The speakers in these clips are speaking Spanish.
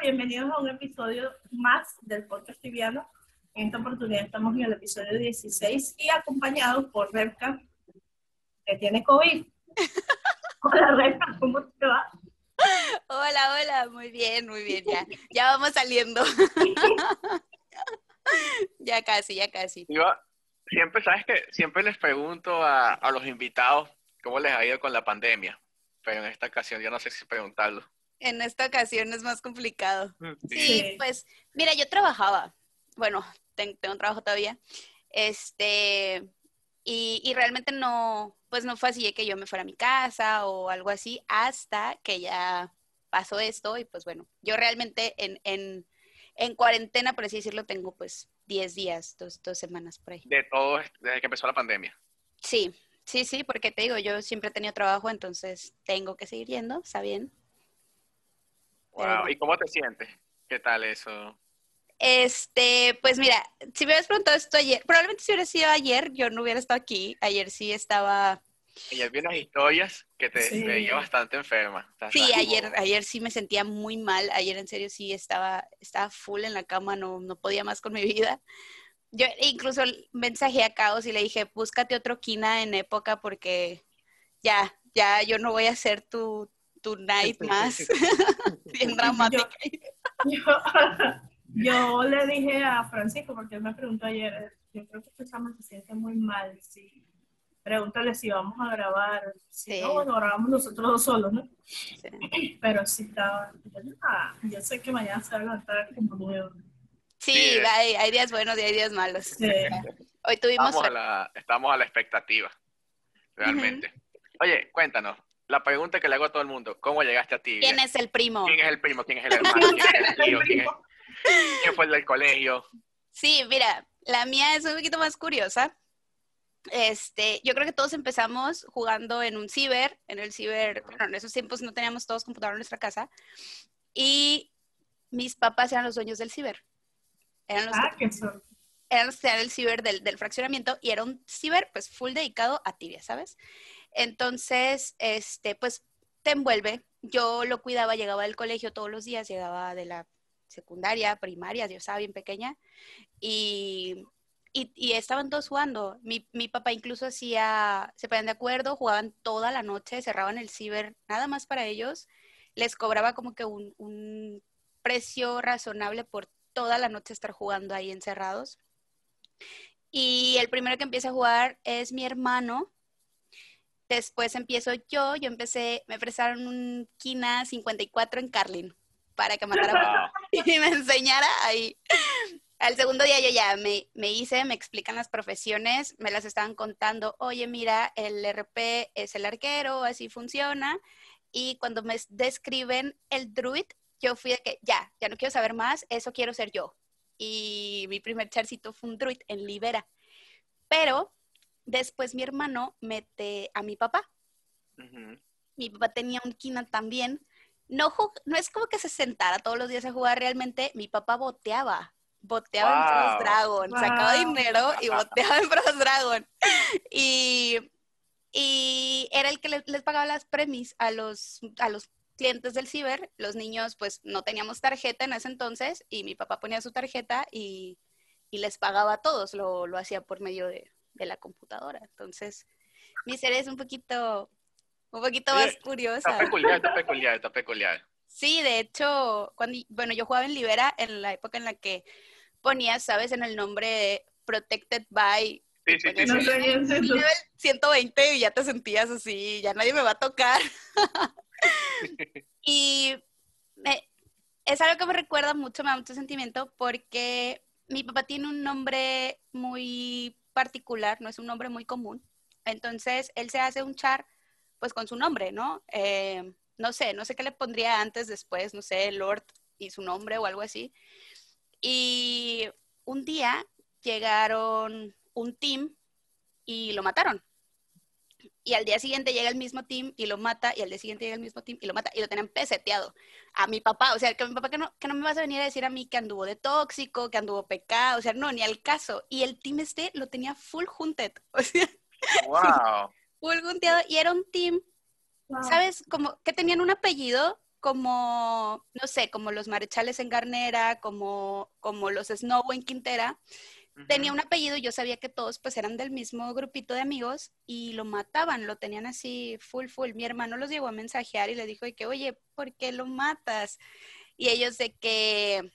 bienvenidos a un episodio más del podcast Tibiano. En esta oportunidad estamos en el episodio 16 y acompañados por Rebka, que tiene COVID. Hola Rebka, ¿cómo te va? Hola, hola, muy bien, muy bien, ya, ya vamos saliendo. ya casi, ya casi. Yo siempre, ¿sabes que Siempre les pregunto a, a los invitados cómo les ha ido con la pandemia, pero en esta ocasión yo no sé si preguntarlo. En esta ocasión es más complicado. Mm, Sí, pues, mira, yo trabajaba, bueno, ten- tengo un trabajo todavía, este, y, y realmente no, pues no fue así de que yo me fuera a mi casa o algo así, hasta que ya pasó esto, y pues bueno, yo realmente en, en, en cuarentena, por así decirlo, tengo pues 10 días, dos, dos semanas por ahí. De todo, desde que empezó la pandemia. Sí, sí, sí, porque te digo, yo siempre he tenido trabajo, entonces tengo que seguir yendo, está bien. Wow. ¿Y cómo te sientes? ¿Qué tal eso? Este, pues mira, si me hubieras preguntado esto ayer, probablemente si hubiera sido ayer, yo no hubiera estado aquí. Ayer sí estaba, Ayer vi unas historias que te Sí. veía bastante enferma. Sí, ayer, ayer sí me sentía muy mal. Ayer en serio sí estaba, estaba full en la cama, no, no podía más con mi vida. Yo incluso mensajé a Caos y le dije, búscate otro Kina en época porque ya, ya yo no voy a ser tu, tu night más. Bien dramática. Yo, yo le dije a Francisco, porque él me preguntó ayer, yo creo que este chamo se siente muy mal, sí. Pregúntale si vamos a grabar. Si Sí. no, bueno, grabamos nosotros dos solos, ¿no? Sí. Pero sí estaba. Yo, "Ah, yo sé que mañana se va a levantar como nuevo. Sí, Sí, eh. hay, hay días buenos y hay días malos. Sí. Hoy tuvimos Estamos a, la, estamos a la expectativa, realmente. Oye, cuéntanos, la pregunta que le hago a todo el mundo, ¿cómo llegaste a ti? ¿Quién es el primo? ¿Quién es el primo? ¿Quién es el hermano? ¿Quién es el tío? ¿Quién, es- quién fue el del colegio? Sí, mira, la mía es un poquito más curiosa. Este, yo creo que todos empezamos jugando en un ciber, en el ciber, bueno, en esos tiempos no teníamos todos computador en nuestra casa, y mis papás eran los dueños del ciber. Eran los, Ah, qué eran los que tenían el ciber del, del fraccionamiento y era un ciber pues full dedicado a tibia, ¿sabes? Entonces, este, pues te envuelve. Yo lo cuidaba, llegaba del colegio todos los días, llegaba de la secundaria, primaria, yo estaba bien pequeña, y, y, estaban todos jugando. Mi, mi papá incluso hacía, se ponían de acuerdo, jugaban toda la noche, cerraban el ciber, nada más para ellos, les cobraba como que un, un precio razonable por toda la noche estar jugando ahí encerrados. Y el primero que empieza a jugar es mi hermano. Después empiezo yo. Yo empecé, me prestaron un Kina 54 en Carlin para que matara Wow. y me enseñara ahí. Al segundo día yo ya me, me hice, me explican las profesiones, me las estaban contando, oye, mira, el RP es el arquero, así funciona. Y cuando me describen el druid, yo fui de que ya, ya no quiero saber más, eso quiero ser yo. Y mi primer charcito fue un druid en Libera. Pero después mi hermano mete a mi papá mi papá tenía un Kina también. No, jug- no es como que se sentara todos los días a jugar realmente, mi papá boteaba, boteaba en Bros Wow. Dragon, sacaba dinero y boteaba en Bros Dragon. Y, y era el que le- les pagaba las premis a los, a los clientes del ciber. Los niños pues no teníamos tarjeta en ese entonces y mi papá ponía su tarjeta y, y les pagaba a todos, lo, lo hacía por medio de, de la computadora. Entonces, mi ser es un poquito, un poquito más curiosa. Está peculiar, está peculiar, está peculiar. Sí, de hecho, cuando, bueno, yo jugaba en Libera en la época en la que ponías, ¿sabes? En el nombre de Protected by Sí, sí, sí, No sí. sé, yo sé, tú- nivel 120 y ya te sentías así, ya nadie me va a tocar. y me- es algo que me recuerda mucho, me da mucho sentimiento porque mi papá tiene un nombre muy particular, no es un nombre muy común. Entonces, él se hace un char pues con su nombre, ¿no? Eh, no sé, no sé qué le pondría antes, después, no sé, Lord y su nombre o algo así. Y un día llegaron un team y lo mataron. Y al día siguiente llega el mismo team y lo mata, y al día siguiente llega el mismo team y lo mata, y lo tenían peseteado a mi papá. O sea, que mi papá que no, que no me vas a venir a decir a mí que anduvo de tóxico, que anduvo pecado, o sea, no, ni al caso. Y el team este lo tenía full hunted, o sea, Wow. full hunteado, y era un team Wow. ¿sabes? Como que tenían un apellido como, no sé, como los marechales en Garnera, como, como los Snow en Quintera, tenía un apellido y yo sabía que todos pues eran del mismo grupito de amigos y lo mataban, lo tenían así full, full. Mi hermano los llegó a mensajear y le dijo de que, oye, ¿por qué lo matas? Y ellos de que,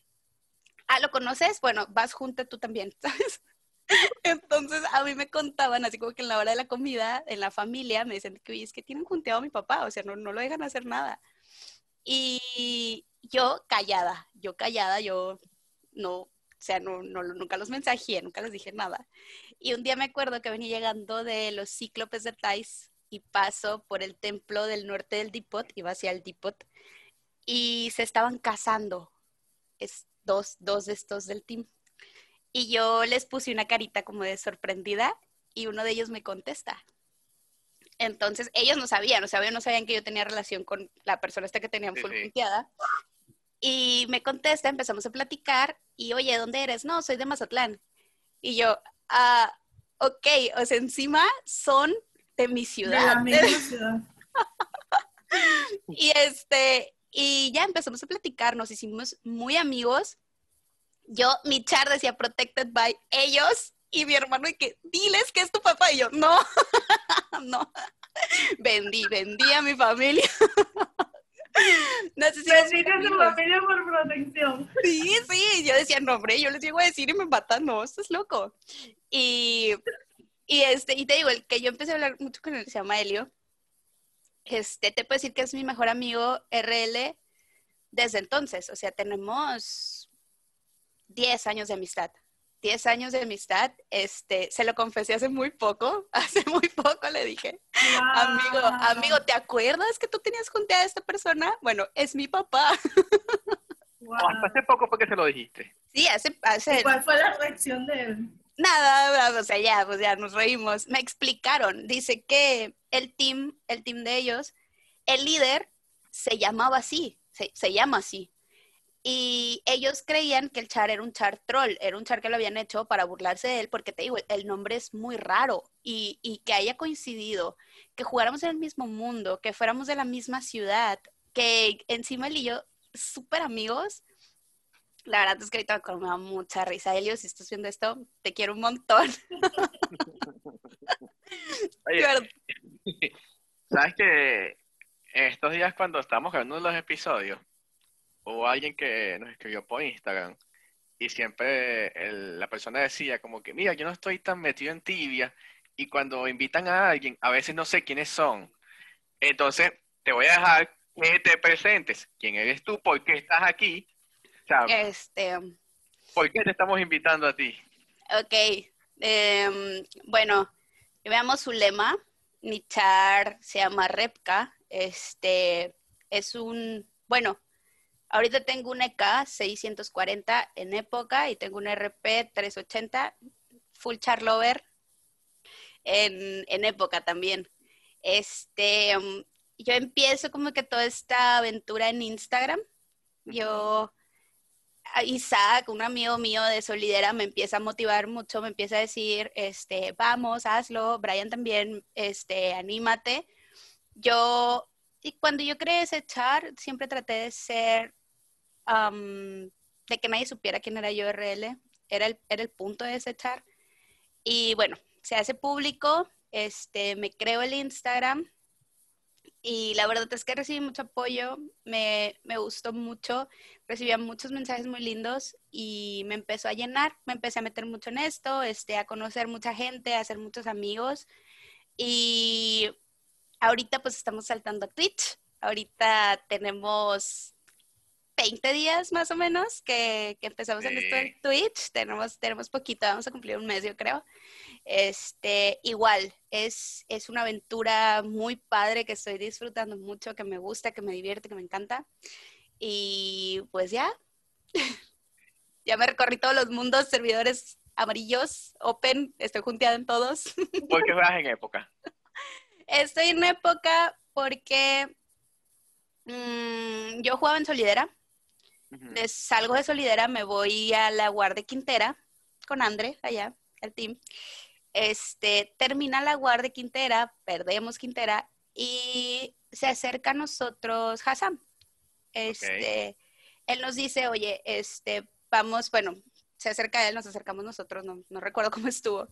ah, ¿lo conoces? Bueno, vas junto tú también, ¿sabes? Entonces a mí me contaban, así como que en la hora de la comida, en la familia, me dicen que, oye, es que tienen junteado a mi papá, o sea, no, no lo dejan hacer nada. Y yo callada, yo callada, yo no, sea, no, nunca los mensajé, nunca les dije nada. Y un día me acuerdo que venía llegando de los cíclopes de Thais y paso por el templo del norte del Dipot, iba hacia el Dipot, y se estaban casando es, dos, dos de estos del team. Y yo les puse una carita como de sorprendida y uno de ellos me contesta. Entonces, ellos no sabían, o sea, ellos no sabían que yo tenía relación con la persona esta que tenían full punteada. Y me contesta, empezamos a platicar y, oye, ¿dónde eres? No, soy de Mazatlán. Y yo, ah, ok, o sea, encima son de mi ciudad. De la ciudad. y este, y ya empezamos a platicar, nos hicimos muy amigos. Yo, mi char decía protected by ellos y mi hermano y que, diles que es tu papá. Y yo, no, no. Vendí, vendí a mi familia. No sé si a tu familia por protección. Sí, sí, yo decía, no, hombre, yo les llego a decir y me matan, no, estás loco. Y, y, este, y te digo, el que yo empecé a hablar mucho con él se llama Helio. Este, te puedo decir que es mi mejor amigo RL desde entonces. O sea, tenemos 10 años de amistad. 10 años de amistad, este, se lo confesé hace muy poco, hace muy poco le dije, amigo, amigo, ¿te acuerdas que tú tenías juntada a esta persona? Bueno, es mi papá. hace poco fue que se lo dijiste. Sí, hace, hace... ¿Cuál fue la reacción de él? Nada, o sea, ya, pues ya nos reímos. Me explicaron, dice que el team, el team de ellos, el líder se llamaba así, se, se llama así. Y ellos creían que el char era un char troll, era un char que lo habían hecho para burlarse de él, porque te digo, el nombre es muy raro y, y que haya coincidido, que jugáramos en el mismo mundo, que fuéramos de la misma ciudad, que encima él y yo, súper amigos. La verdad es que ahorita me da mucha risa. Elio, si estás viendo esto, te quiero un montón. ¿Sabes que estos días cuando estamos grabando los episodios, o alguien que nos escribió por Instagram y siempre la persona decía como que, mira, yo no estoy tan metido en tibia y cuando invitan a alguien, a veces no sé quiénes son. Entonces, te voy a dejar que te presentes. ¿Quién eres tú? ¿Por qué estás aquí? este... ¿Por qué te estamos invitando a ti? Ok. Em, bueno, veamos su lema. Mi char se llama Repka. Este es un, bueno, Ahorita tengo un EK 640 en época y tengo un RP 380 full charlover en, en época también. Este, um, yo empiezo como que toda esta aventura en Instagram. Yo, Isaac, un amigo mío de Solidera, me empieza a motivar mucho, me empieza a decir, este, vamos, hazlo. Brian también, este, anímate. Yo y cuando yo creé ese char, siempre traté de ser, de que nadie supiera quién era yo RL. Era el, era el punto de ese char. Y bueno, se hace público, este, me creo el Instagram y la verdad es que recibí mucho apoyo, me, me, gustó mucho, recibía muchos mensajes muy lindos y me empezó a llenar, me empecé a meter mucho en esto, este, a conocer mucha gente, a hacer muchos amigos y ahorita pues estamos saltando a Twitch. Ahorita tenemos 20 días más o menos que, empezamos en esto en Twitch. Tenemos, tenemos poquito, vamos a cumplir un mes yo creo. Este, igual, es, es una aventura muy padre que estoy disfrutando mucho, que me gusta, que me divierte, que me encanta. Y pues ya, ya me recorrí todos los mundos, servidores amarillos, open, estoy junteada en todos. ¿Por qué vas en época? Estoy en época porque mm, yo jugaba en Solidera. Salgo de Solidera, me voy a la Guardia Quintera con André, allá, el team. Este, termina la Guardia Quintera, perdemos Quintera y se acerca a nosotros Hassan. este, él nos dice, oye, este, vamos, bueno, se acerca a él, nos acercamos nosotros, no, no recuerdo cómo estuvo,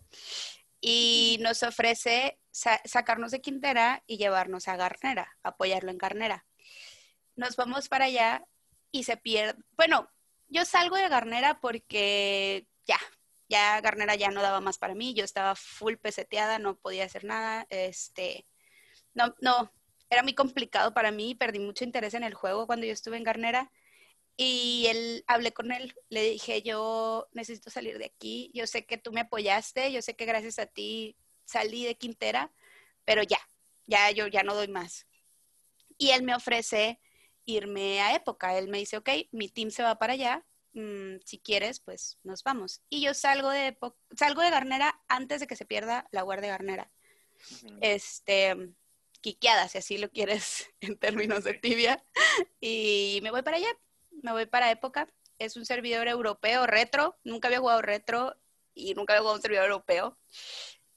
y nos ofrece sacarnos de Quintera y llevarnos a Garnera, apoyarlo en Garnera. Nos vamos para allá y se pierde, bueno, yo salgo de Garnera porque ya, ya Garnera ya no daba más para mí, yo estaba full peseteada, no podía hacer nada, este, no, no, era muy complicado para mí, perdí mucho interés en el juego cuando yo estuve en Garnera y él, hablé con él, le dije, yo necesito salir de aquí, yo sé que tú me apoyaste, yo sé que gracias a ti salí de Quintera, pero ya, ya yo ya no doy más. Y él me ofrece irme a época, él me dice, ok, mi team se va para allá, mm, si quieres, pues nos vamos. Y yo salgo de, salgo de Garnera antes de que se pierda la guardia Garnera. Este, quiqueada, si así lo quieres en términos de tibia. Y me voy para allá, me voy para época. Es un servidor europeo retro, nunca había jugado retro y nunca había jugado un servidor europeo.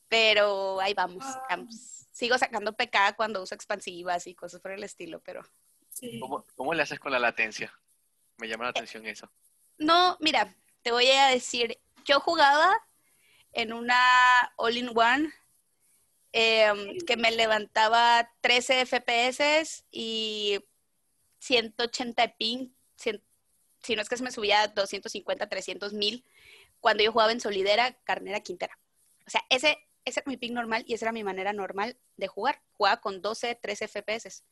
Pero ahí vamos, ah. Sigo sacando PK cuando uso expansivas y cosas por el estilo, pero... ¿Cómo, le haces con la latencia? Me llama la atención eso. No, mira, te voy a decir, yo jugaba en una all-in-one em, que me levantaba 13 FPS y 180 ping, si no es que se me subía a 250, 300 mil, cuando yo jugaba en Solidera, Carnera, Quintera. O sea, ese, ese era mi ping normal y esa era mi manera normal de jugar. Jugaba con 12, 13 FPS.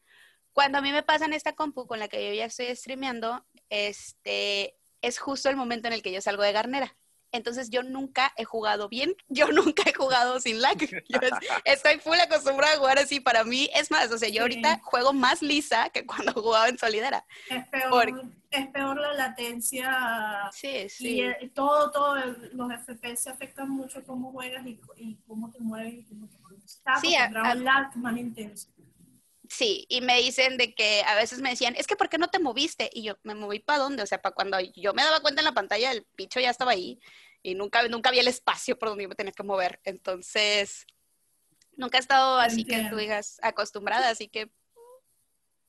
Cuando a mí me pasan esta compu con la que yo ya estoy streameando, este, es justo el momento en el que yo salgo de Garnera. Entonces yo nunca he jugado bien, yo nunca he jugado sin lag. Yo estoy full acostumbrada a jugar así. Para mí es más, o sea, yo ahorita juego más lisa que cuando jugaba en Solidera. Es peor, es peor la latencia. Sí, sí. Y todo, todo, los FPS afectan mucho cómo juegas y, cómo te mueves y cómo te mueves. sí, a, lag más intenso. Sí, y me dicen de que a veces me decían, es que ¿por qué no te moviste? Y yo, ¿me moví para dónde? O sea, para cuando yo me daba cuenta en la pantalla, el bicho ya estaba ahí y nunca, nunca había el espacio por donde yo me tenía que mover. Entonces, nunca he estado así que tú digas acostumbrada, así que...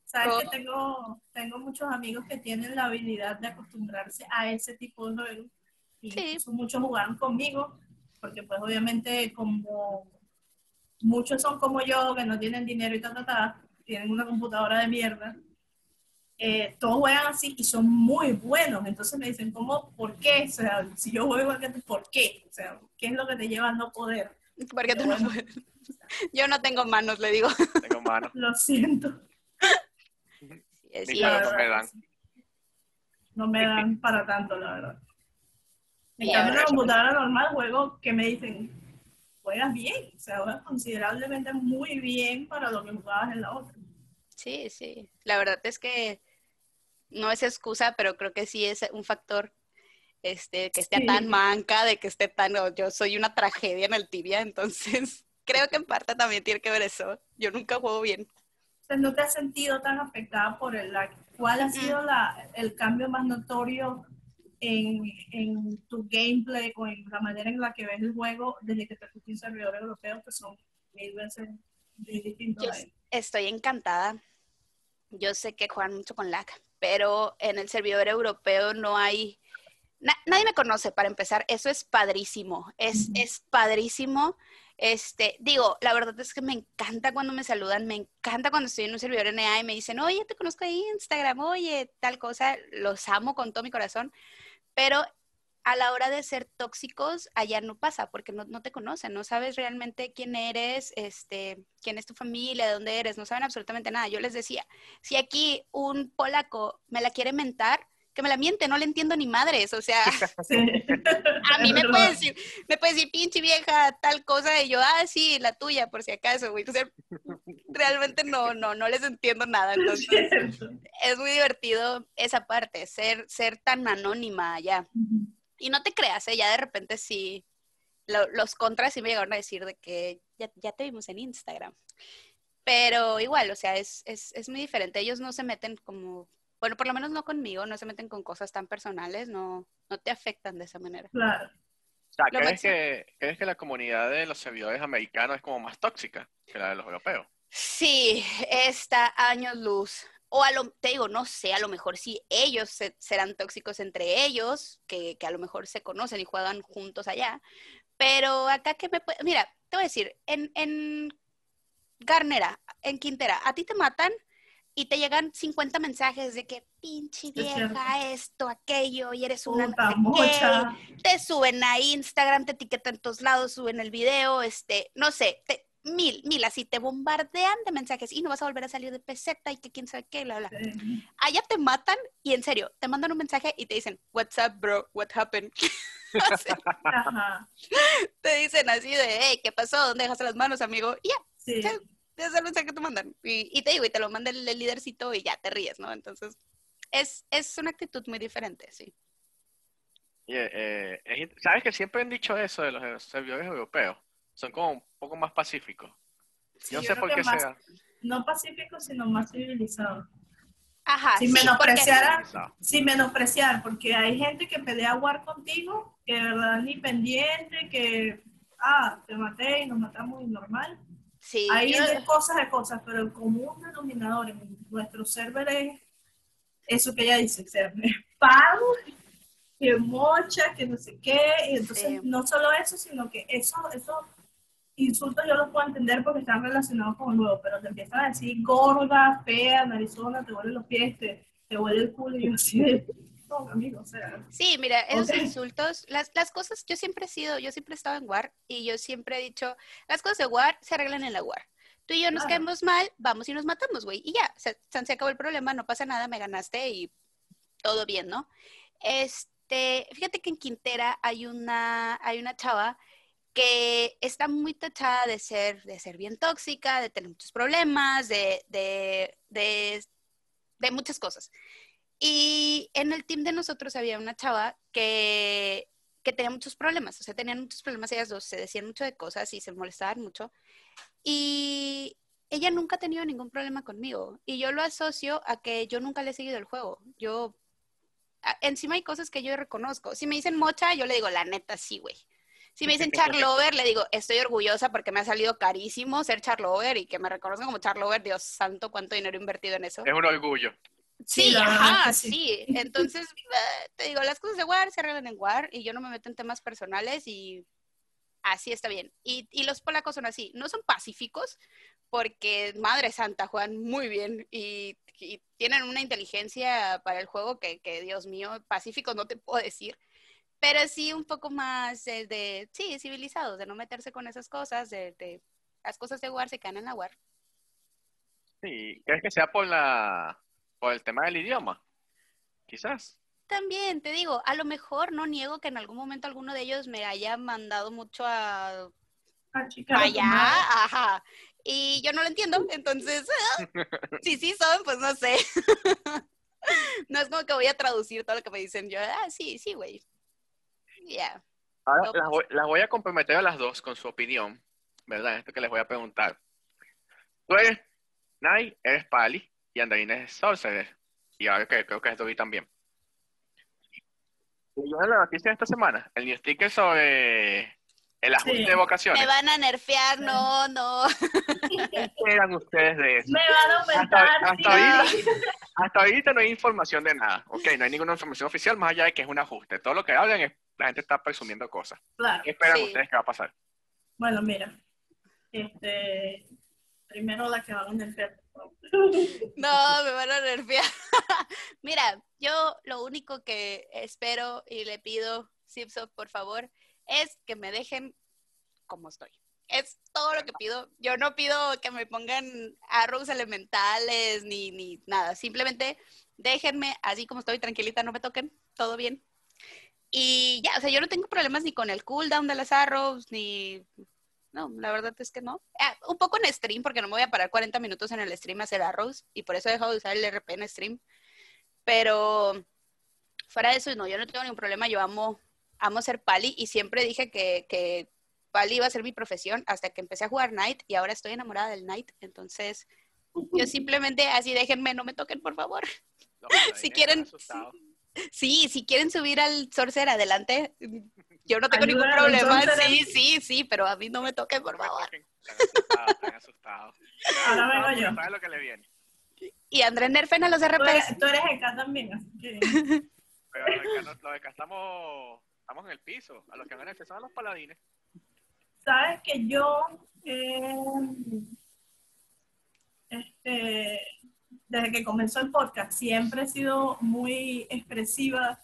Sabes que tengo, tengo muchos amigos que tienen la habilidad de acostumbrarse a ese tipo de juego y muchos jugaron conmigo, porque pues obviamente como muchos son como yo, que no tienen dinero y tal, tal, tal, tienen una computadora de mierda, eh, todos juegan así y son muy buenos. Entonces me dicen, ¿cómo? ¿Por qué? O sea, si yo juego igual que tú, ¿por qué? O sea, ¿qué es lo que te lleva a no poder? Porque tú no puedes. Yo no tengo manos, le digo. Tengo manos. lo siento. Sí, no me dan. No me dan para tanto, la verdad. En cambio, en la computadora normal juego que me dicen, juegas bien, o sea, juegas considerablemente muy bien para lo que jugabas en la otra. Sí, sí. La verdad es que no es excusa, pero creo que sí es un factor este, que esté tan manca, de que esté tan, yo soy una tragedia en el tibia, entonces creo que en parte también tiene que ver eso. Yo nunca juego bien. ¿No te has sentido tan afectada por el lag? ¿Cuál ha sido la, el cambio más notorio en, tu gameplay o en la manera en la que ves el juego desde que te fuiste un servidor europeo que son mil veces distintos. estoy encantada. Yo sé que juegan mucho con lag, pero en el servidor europeo no hay... nadie me conoce para empezar, eso es padrísimo, es, es padrísimo. Este, digo, la verdad es que me encanta cuando me saludan, me encanta cuando estoy en un servidor NA y me dicen, oye, te conozco en Instagram, oye, tal cosa, los amo con todo mi corazón, pero a la hora de ser tóxicos, allá no pasa, porque no, te conocen, no sabes realmente quién eres, este, quién es tu familia, de dónde eres, no saben absolutamente nada. Yo les decía, si aquí un polaco me la quiere mentar, que me la miente, no le entiendo ni madres, o sea, a mí me puede decir, me puede decir, pinche vieja, tal cosa, y yo, ah, sí, la tuya, por si acaso, güey. O realmente no, no, no les entiendo nada, entonces es muy divertido esa parte, ser, ser tan anónima allá. Y no te creas, ¿eh? ya de repente sí, los contras sí me llegaron a decir de que ya, ya te vimos en Instagram. Pero igual, o sea, es, es, es muy diferente. Ellos no se meten como, bueno, por lo menos no conmigo, no se meten con cosas tan personales, no, no te afectan de esa manera. Claro. O sea, ¿crees que, ¿crees que la comunidad de los servidores americanos es como más tóxica que la de los europeos? Sí, está años luz o a lo, te digo, no sé, a lo mejor sí ellos se- serán tóxicos entre ellos, que, que a lo mejor se conocen y juegan juntos allá. Pero acá que me puede, mira, te voy a decir, en, en Garnera, en Quintera, a ti te matan y te llegan 50 mensajes de que pinche vieja, esto, aquello, y eres una no sé qué, te suben a Instagram, te etiquetan en todos lados, suben el video, este, no sé, te- mil, mil, así te bombardean de mensajes y no vas a volver a salir de peseta y que quién sabe qué, bla, bla. Sí. Allá te matan y en serio, te mandan un mensaje y te dicen, what's up, bro, what happened? Ajá. te dicen así de, hey, ¿qué pasó? ¿Dónde dejaste las manos, amigo? Y ya, Sí. Ese es el mensaje que te mandan. Y, y te digo, y te lo manda el, el lidercito y ya te ríes, ¿no? Entonces, es, es una actitud muy diferente, sí. Y, eh, es ¿Sabes que siempre han dicho eso de los servidores europeos? Son como un poco más pacíficos. Sí, Yo no yo sé por qué más- sea. No pacífico, sino más civilizado. Ajá, Sin sí, porque- menospreciar, sin menospreciar, porque hay gente que pelea war contigo, que de verdad ni pendiente, que, ah, te maté y nos matamos y normal. Sí, Hay yo- de cosas de cosas, pero el común denominador en nuestro server es eso que ella dice, ser spam, que mocha, que no sé qué, y entonces Sí. no solo eso, sino que eso, esos insultos yo los puedo entender porque están relacionados con el juego, pero te empiezan a decir gorda, fea, narizona, te huele los pies, te, te huele el culo, y yo así de, no, amigo, o sea, Sí, mira, esos Ok. insultos, las, las cosas, yo siempre he sido, yo siempre he estado en WAR y yo siempre he dicho, las cosas de WAR se arreglan en la WAR. Tú y yo nos Claro. caemos mal, vamos y nos matamos, güey. Y ya, se, se acabó el problema, no pasa nada, me ganaste y todo bien, ¿no? Este, fíjate que en Quintera hay una, hay una chava que está muy tachada de ser, de ser bien tóxica, de tener muchos problemas, de, de, de, de muchas cosas. Y en el team de nosotros había una chava que, que tenía muchos problemas, o sea, tenían muchos problemas ellas dos, se decían mucho de cosas y se molestaban mucho. Y ella nunca ha tenido ningún problema conmigo. Y yo lo asocio a que yo nunca le he seguido el juego. Yo, encima hay cosas que yo reconozco. Si me dicen mocha, yo le digo, la neta, sí, güey. Si me dicen Charlover, le digo, estoy orgullosa porque me ha salido carísimo ser Charlover y que me reconozcan como Charlover. Dios santo, cuánto dinero he invertido en eso. Es un orgullo. Sí, ajá, sí. Entonces, eh, te digo, las cosas de WAR se arreglan en WAR y yo no me meto en temas personales y así está bien. Y, y los polacos son así, no son pacíficos porque, madre santa, juegan muy bien y, y tienen una inteligencia para el juego que, que, Dios mío, pacíficos no te puedo decir. Pero sí un poco más de, de sí, civilizados, de no meterse con esas cosas, de, de las cosas de WAR se quedan en la WAR. Sí, ¿crees que sea por la por el tema del idioma? Quizás. También, te digo, a lo mejor no niego que en algún momento alguno de ellos me haya mandado mucho a ah, chica, allá, ajá. Y yo no lo entiendo, entonces, si sí son, pues no sé. no es como que voy a traducir todo lo que me dicen yo, ah, sí, sí, güey. Ya. Ahora No, las voy, las voy a comprometer a las dos con su opinión, ¿verdad? Esto que les voy a preguntar. Tú eres Nai, eres Pali y Andrina es Sorcerer. Y ahora que creo que es Dobby también. Y yo en la noticia de esta semana, el new sticker sobre el ajuste Sí. de vocaciones. Me van a nerfear, no, no. ¿Qué esperan ustedes de eso? Me van a aumentar, Hasta, hasta sí. ahorita, hasta ahorita no hay información de nada. Ok, no hay ninguna información oficial más allá de que es un ajuste. Todo lo que hablan es la gente está presumiendo cosas. Claro. ¿Qué esperan Sí. ustedes que va a pasar? Bueno, mira, este, primero la que van a nerfear. No, me van a nerfear. Mira, yo lo único que espero y le pido, Sipso, por favor, es que me dejen como estoy. Es todo lo que pido. Yo no pido que me pongan arrows elementales ni, ni nada. Simplemente déjenme así como estoy, tranquilita, no me toquen, todo bien. Y ya, o sea, yo no tengo problemas ni con el cooldown de las arrows, ni no, la verdad es que no. Ah, un poco en stream, porque no me voy a parar 40 minutos en el stream a hacer arrows, y por eso he dejado de usar el RP en stream. Pero fuera de eso, no, yo no tengo ningún problema, yo amo, amo ser Pali, y siempre dije que, que Pali iba a ser mi profesión hasta que empecé a jugar Knight, y ahora estoy enamorada del Knight, entonces yo simplemente así déjenme, no me toquen, por favor. Los Si paladines quieren-. Sí, si quieren subir al Sorcerer adelante, yo no tengo ningún problema. Sí, sí, sí, pero a mí no me toquen, por favor. Están asustados, están asustados. Ahora vengo yo. ¿Sabes lo que le viene? Y Andrés nerfen a los Tú RPs. eres, tú eres EK también, así que... Pero los de acá, no- los de acá estamos, estamos en el piso. A los que van a son a los paladines. Sabes que yo, eh, este, desde que comenzó el podcast, siempre he sido muy expresiva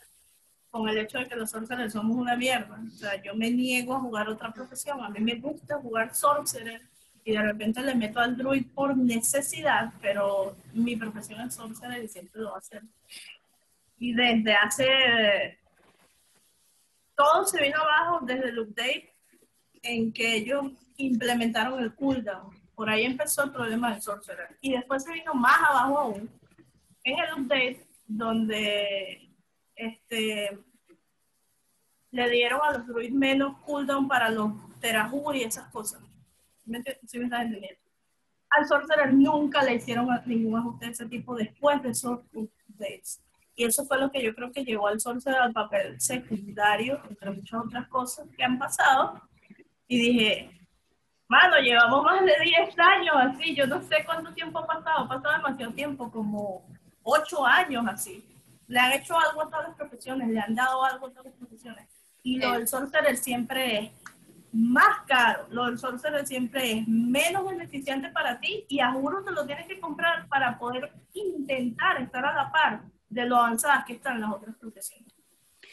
con el hecho de que los sorcerers somos una mierda. O sea, yo me niego a jugar otra profesión. A mí me gusta jugar sorcerer y de repente le meto al druid por necesidad, pero mi profesión es sorcerer y siempre lo va a hacer. Y desde hace... Todo se vino abajo desde el update en que ellos implementaron el cooldown. Por ahí empezó el problema del sorcerer. Y después se vino más abajo aún en el update donde este, le dieron a los druids menos cooldown para los terajur y esas cosas. ¿Me ent- ¿Sí me estás entendiendo? Al sorcerer nunca le hicieron ningún ajuste de ese tipo después de esos. Y eso fue lo que yo creo que llevó al sorcerer al papel secundario, entre muchas otras cosas que han pasado. Y dije, mano, llevamos más de 10 años así, yo no sé cuánto tiempo ha pasado, ha pasado demasiado tiempo, como 8 años así. Le han hecho algo a todas las profesiones, le han dado algo a todas las profesiones. Y lo Sí. del sorcerer siempre es más caro, lo del sorcerer siempre es menos beneficiante para ti y a juro te lo tienes que comprar para poder intentar estar a la par de lo avanzadas que están las otras profesiones.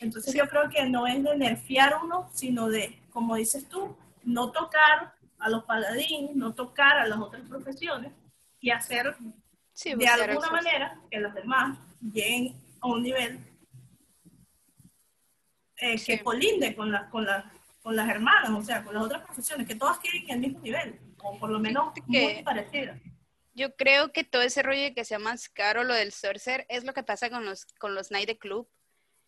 Entonces yo creo que no es de nerfear uno, sino de, como dices tú, no tocar a los paladines, no tocar a las otras profesiones y hacer Sí, de alguna manera que los demás lleguen a un nivel eh, que Sí. colinde con, las con, las con las hermanas, o sea, con las otras profesiones, que todas queden en el mismo nivel, o por lo menos Fíjate muy que- parecidas. Yo creo que todo ese rollo de que sea más caro lo del sorcerer es lo que pasa con los, con los night de club.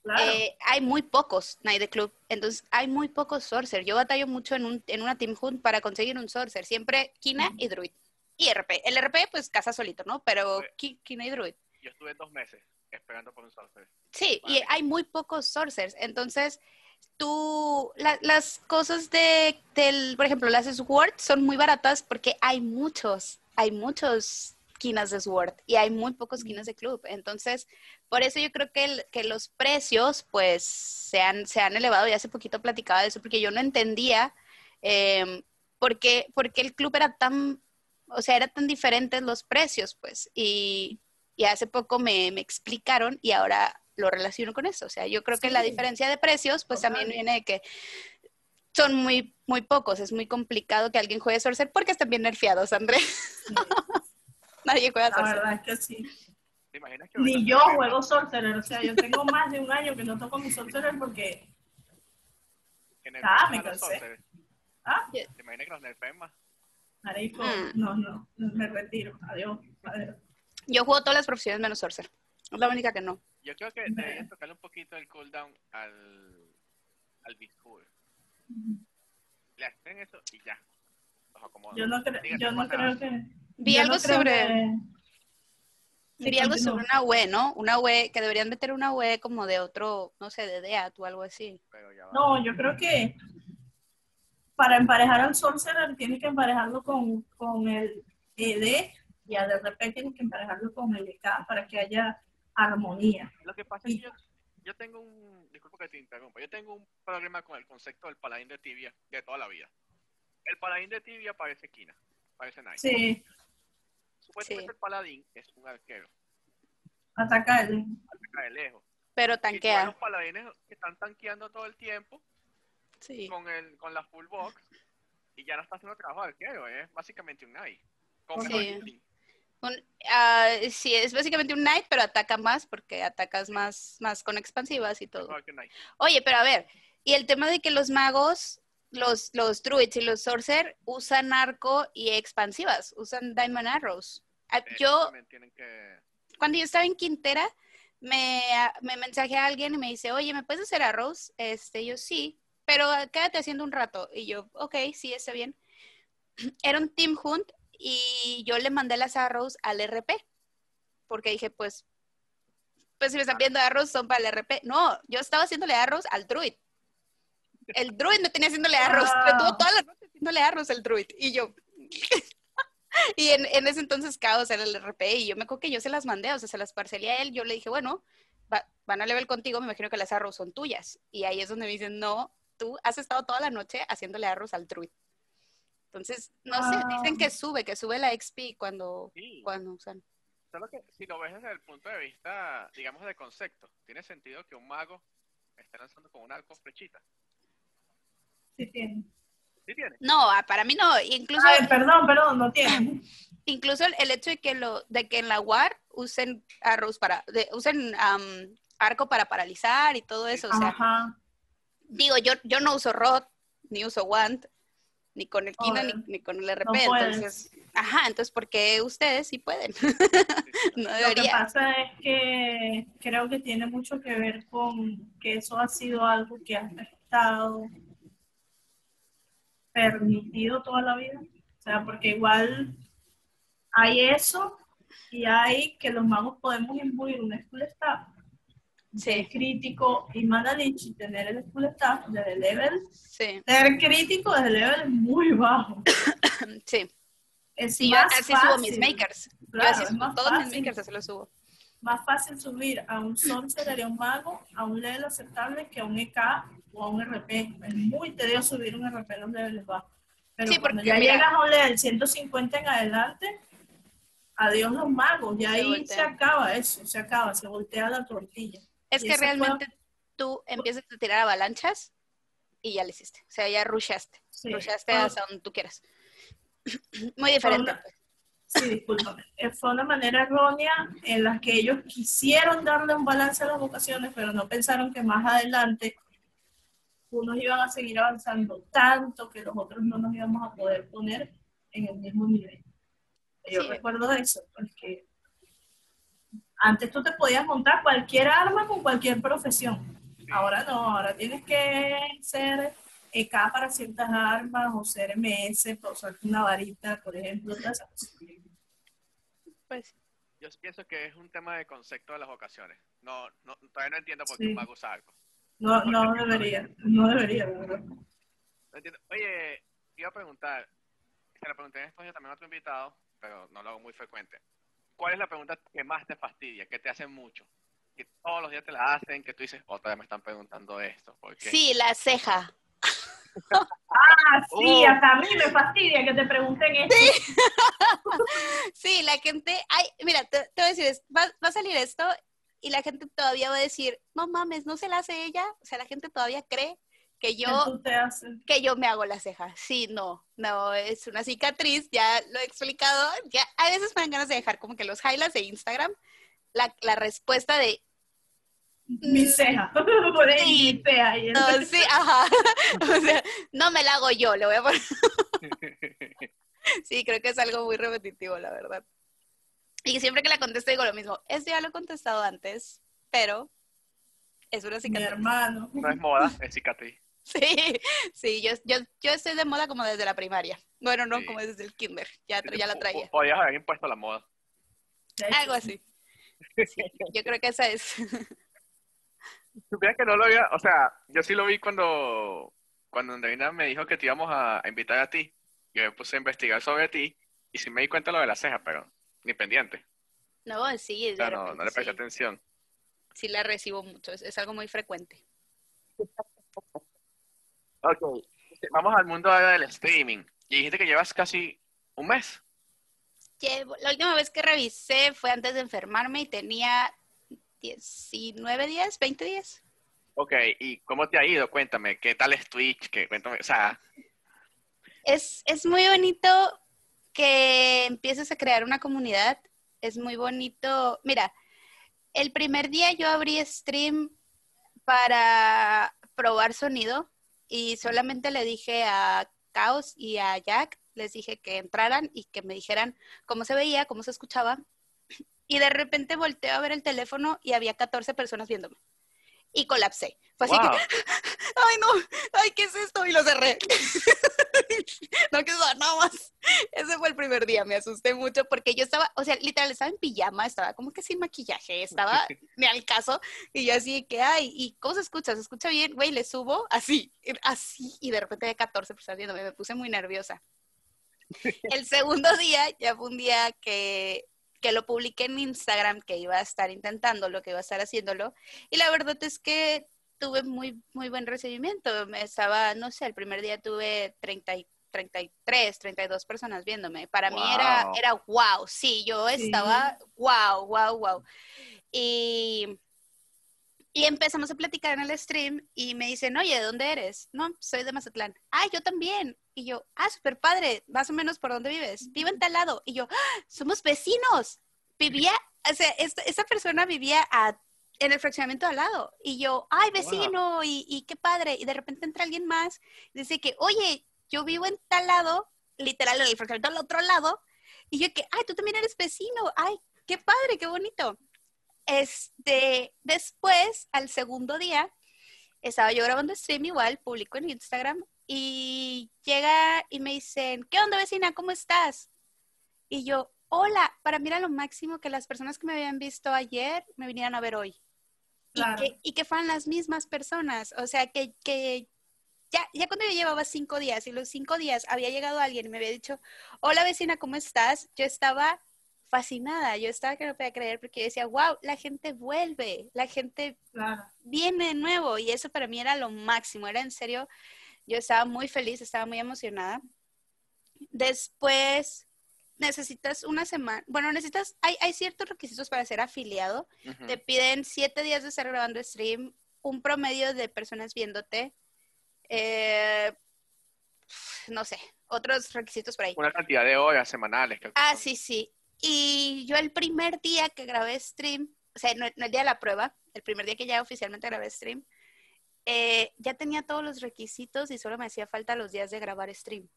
Claro. Eh, hay muy pocos night de club, entonces hay muy pocos sorcerer. Yo batallo mucho en, un, en una team hunt para conseguir un sorcerer, siempre Kina y Druid. Y RP. El RP pues casa solito, ¿no? Pero Sí. Ki- Kina y Druid. Yo estuve dos meses esperando por un sorcerer. Sí, y hay muy pocos sorcerers. Entonces, tú, la- las cosas de, del, por ejemplo, las Sword son muy baratas porque hay muchos, hay muchos quinas de Sword y hay muy pocos quinas de club. Entonces, por eso yo creo que, el- que los precios, pues, se han, se han elevado. Y hace poquito platicaba de eso porque yo no entendía eh, por, qué, por qué el club era tan, o sea, eran tan diferentes los precios, pues. Y, y hace poco me, me explicaron y ahora lo relaciono con eso. O sea, yo creo que la diferencia de precios, pues también viene de que son muy, muy pocos. Es muy complicado que alguien juegue Sorcerer porque están bien nerfeados, Andrés. Sí, Nadie juega la Sorcerer. verdad es que sí. ¿Te imaginas que Ni yo juego sorcerer, o sea, yo tengo más de un año que no toco mi sorcerer porque, Ah, me cansé. ah, ¿Te imaginas que los nerfeen más? marico, Mm. no, no, me retiro, adiós, adiós. Yo juego todas las profesiones menos Sorcerer. Es la única que no. Yo creo que deberían tocarle un poquito el cooldown al, al Biscool. Le hacen eso y ya. Los acomodan. Yo no, creo, Digan, yo no pasa creo que... Vi yo algo no sobre- que- Vi algo sobre una UE, ¿no? Una UE, que deberían meter una UE como de otro, no sé, de DEAT o algo así. Pero ya va. No, yo creo que para emparejar al sorcerer tienes que emparejarlo con, con el ED y al RP tienes que emparejarlo con el EK para que haya armonía. Lo que pasa es que yo, yo tengo un, disculpa que te interrumpa, yo tengo un problema con el concepto del paladín de tibia de toda la vida. El paladín de tibia parece Kina, parece Knight. Sí, Supuestamente Sí. el paladín es un arquero, ataca de lejos. Pero Y tanquea. los paladines que están tanqueando todo el tiempo Sí. con el con la full box y ya no está haciendo trabajo de arquero, es básicamente un Knight. Con Sí. Un- ah, sí, es básicamente un Knight, pero ataca más porque atacas más, más con expansivas y todo. Knight. Oye, pero a ver, y el tema de que los magos, los, los druids y los sorcerer usan arco y expansivas, usan diamond arrows. Ah, Yo, cuando yo estaba en Quintera, me, me mensajé a alguien y me dice, oye, ¿me puedes hacer arrows? Este, yo sí, pero quédate haciendo un rato. Y yo, ok, sí, está bien. Era un team hunt y yo le mandé las arrows al RP, porque dije, pues, pues si me están pidiendo arrows son para el RP. No, yo estaba haciéndole arrows al druid. El druid me tenía haciéndole arrows, me tuvo todas las noches haciéndole arrows el druid. Y yo, y en, en, ese entonces Caos era el RP y yo me acuerdo que yo se las mandé, o sea, se las parcelé a él. Yo le dije, bueno, van a level contigo, me imagino que las arrows son tuyas. Y ahí es donde me dicen, no, tú has estado toda la noche haciéndole arrows al druid. Entonces, no sé, dicen que sube, que sube la XP cuando, cuando usan. Solo que si lo ves desde el punto de vista, digamos, de concepto, ¿tiene sentido que un mago esté lanzando con un arco flechita? Sí tiene. ¿Sí tiene? No, ah, para mí no. Incluso. Ay, perdón, perdón, no tiene. Incluso el, hecho de que lo, de que en la WAR usen arrows para, de, usen arco para paralizar y todo eso. O sea, digo, yo, yo no uso rod, ni uso wand, ni con el Kina, ni, con el RP. entonces, ajá, entonces, ¿por qué ustedes sí pueden? no debería. Lo que pasa es que creo que tiene mucho que ver con que eso ha sido algo que ha estado permitido toda la vida. O sea, porque igual hay eso y hay que los magos podemos imbuir un school staff ser crítico y Manalich y tener el school staff desde el level sí. ser crítico desde el level muy bajo. Sí. Es sí, más así fácil, subo mis makers. Claro, todos fácil, mis makers así los subo. Más fácil subir a un sorcerer y a un mago a un level aceptable que a un EK o a un RP es muy tedioso subir un RP a los levels bajos pero Sí, porque ya mira- llegas a un level 150 en adelante adiós los magos y ahí se acaba eso se acaba se voltea la tortilla es que eso fue- realmente tú empiezas a tirar avalanchas y ya le hiciste o sea ya rushaste Sí, rushaste fue- hasta donde tú quieras muy diferente una- pues. Sí, discúlpame. Eh, Fue una manera errónea en la que ellos quisieron darle un balance a las vocaciones, pero no pensaron que más adelante unos iban a seguir avanzando tanto que los otros no nos íbamos a poder poner en el mismo nivel. Yo Sí. recuerdo eso, porque antes tú te podías montar cualquier arma con cualquier profesión. Ahora no, ahora tienes que ser EK para ciertas armas o ser MS para usar una varita, por ejemplo. pues Yo pienso que es un tema de concepto de las ocasiones. No, no todavía no entiendo por qué Sí. un mago usa arco. No, no debería, no debería, verdad. No entiendo. Oye, iba a preguntar, se la pregunté en días también a otro invitado, pero no lo hago muy frecuente. ¿Cuál es la pregunta que más te fastidia, que te hacen mucho? Que todos los días te la hacen, que tú dices, otra vez me están preguntando esto. ¿por qué? sí la ceja Ah, sí, Oh. hasta a mí me fastidia que te pregunten esto. Sí, la gente, ay, mira, te, te voy a decir, va, va a salir esto y la gente todavía va a decir, no mames, no se la hace ella. O sea, la gente todavía cree que yo, que yo me hago la ceja. Sí, no, no, es una cicatriz, ya lo he explicado. Ya, a veces me dan ganas de dejar como que los highlights de Instagram, la, la respuesta de, Mi ceja. Por ahí, Sí. mi ceja. Y no, entonces- sí, ajá. O sea, no me la hago yo, le voy a poner. Sí, creo que es algo muy repetitivo, la verdad. Y siempre que la contesto digo lo mismo. Esto ya lo he contestado antes, pero es una mi cicatriz. hermano. No es moda, es cicatriz. Sí, sí, yo, yo, yo estoy de moda como desde la primaria. Bueno, no, Sí. como desde el kinder. Ya, ya la traía. Podías haber impuesto la moda. Algo así. Sí, yo creo que esa es. Supieras que no lo había, o sea, yo sí lo vi cuando, cuando Andreina me dijo que te íbamos a, a invitar a ti. Yo me puse a investigar sobre ti y sí me di cuenta de lo de la ceja, pero ni pendiente. No, sí, O sea, no, repente no le presté sí. atención. Sí la recibo mucho, es, es algo muy frecuente. Ok, vamos al mundo ahora del streaming. Y dijiste que llevas casi un mes. Llevo- la última vez que revisé fue antes de enfermarme y tenía 19 días, 20 días. Ok, ¿y cómo te ha ido? Cuéntame, ¿qué tal es Twitch? ¿Qué, cuéntame, o sea, Es, es muy bonito que empieces a crear una comunidad. Es muy bonito. Mira, el primer día yo abrí stream para probar sonido y solamente le dije a Caos y a Jack, les dije que entraran y que me dijeran cómo se veía, cómo se escuchaba. Y de repente volteo a ver el teléfono y había 14 personas viéndome. Y colapsé. Fue así wow. que, ay no, ay, ¿qué es esto? Y lo cerré. no quiso dar nada más. Ese fue el primer día, me asusté mucho porque yo estaba, o sea, literal, estaba en pijama, estaba como que sin maquillaje, estaba ni al caso, y yo así que, ay, ¿y cómo se escucha? ¿Se escucha bien? Güey, le subo así, así, y de repente hay 14 personas viéndome, me puse muy nerviosa. El segundo día ya fue un día que, que lo publiqué en Instagram, que iba a estar intentándolo, que iba a estar haciéndolo. Y la verdad es que tuve muy, muy buen recibimiento. Me estaba, no sé, el primer día tuve 30 y 33, 32 personas viéndome. Para mí era, Wow. era wow, sí, yo Sí. estaba wow, wow, wow. Y, y empezamos a platicar en el stream y me dicen, oye, ¿de dónde eres? No, soy de Mazatlán. Ah, yo también. Y yo, ah, súper padre, más o menos por dónde vives. Vivo en tal lado. Y yo, "Ah, somos vecinos. Vivía, o sea, esta, esta persona vivía a- en el fraccionamiento al lado. Y yo, ay, vecino, y, y qué padre. Y de repente entra alguien más dice que, oye, yo vivo en tal lado, literal, en el fraccionamiento al otro lado. Y yo que, ay, tú también eres vecino. Ay, qué padre, qué bonito. Este, después, al segundo día, estaba yo grabando stream igual, publico en Instagram, y llega y me dicen, ¿qué onda vecina? ¿Cómo estás? Y yo, hola, para mí era lo máximo que las personas que me habían visto ayer me vinieran a ver hoy. Claro. Y, que, y que fueran las mismas personas. O sea, que, que ya, ya cuando yo llevaba cinco días y los cinco días había llegado alguien y me había dicho, hola vecina, ¿cómo estás? Yo estaba fascinada, yo estaba que no podía creer porque yo decía, wow, la gente vuelve, la gente Claro. viene de nuevo y eso para mí era lo máximo, era en serio, yo estaba muy feliz, estaba muy emocionada. Después necesitas una semana, bueno, necesitas, hay, hay ciertos requisitos para ser afiliado, te piden siete días de estar grabando stream, un promedio de personas viéndote, eh, no sé, otros requisitos por ahí. Una cantidad de horas semanales. creo que Ah, son. sí, sí. Y yo el primer día que grabé stream, o sea, no, no el día de la prueba, el primer día que ya oficialmente grabé stream, eh, ya tenía todos los requisitos y solo me hacía falta los días de grabar stream.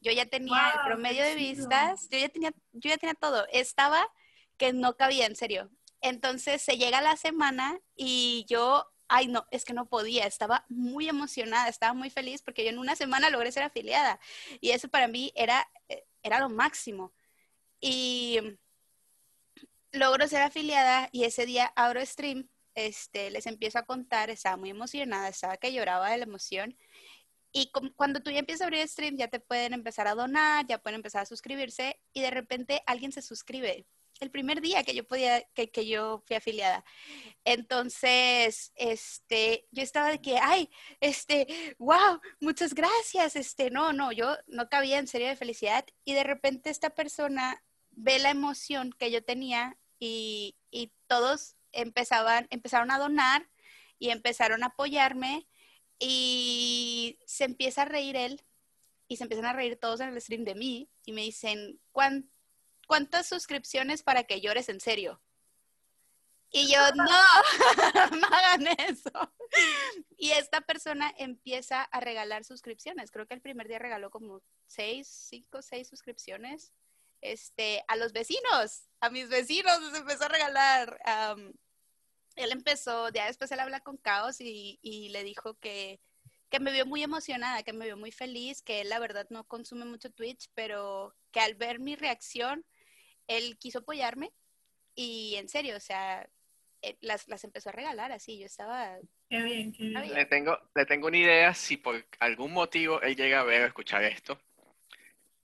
Yo ya tenía el promedio de vistas, yo ya tenía, yo ya tenía todo. Estaba que no cabía, en serio. Entonces se llega la semana y yo, ay no, es que no podía, estaba muy emocionada, estaba muy feliz porque yo en una semana logré ser afiliada y eso para mí era, eh, era lo máximo. Y logro ser afiliada y ese día abro stream, este, les empiezo a contar, estaba muy emocionada, estaba que lloraba de la emoción. Y cuando tú ya empiezas a abrir stream, ya te pueden empezar a donar, ya pueden empezar a suscribirse y de repente alguien se suscribe. El primer día que yo podía, que, que yo fui afiliada. Entonces, este, yo estaba de que, ay, este, wow, muchas gracias, este, no, no, yo no cabía en serio de felicidad y de repente esta persona ve la emoción que yo tenía y, y todos empezaban, empezaron a donar y empezaron a apoyarme y se empieza a reír él y se empiezan a reír todos en el stream de mí y me dicen, "¿Cuán- ¿cuántas suscripciones para que llores en serio? Y yo, no, no hagan eso. Y esta persona empieza a regalar suscripciones. Creo que el primer día regaló como seis, cinco, seis suscripciones este, a los vecinos, a mis vecinos les empezó a regalar. Él empezó, ya después él habla con Caos y, y le dijo que, que me vio muy emocionada, que me vio muy feliz, que él la verdad no consume mucho Twitch, pero que al ver mi reacción, él quiso apoyarme y en serio, o sea, eh, las, las empezó a regalar así, yo estaba... Qué bien, qué bien. Le tengo, le tengo una idea si por algún motivo él llega a ver o escuchar esto.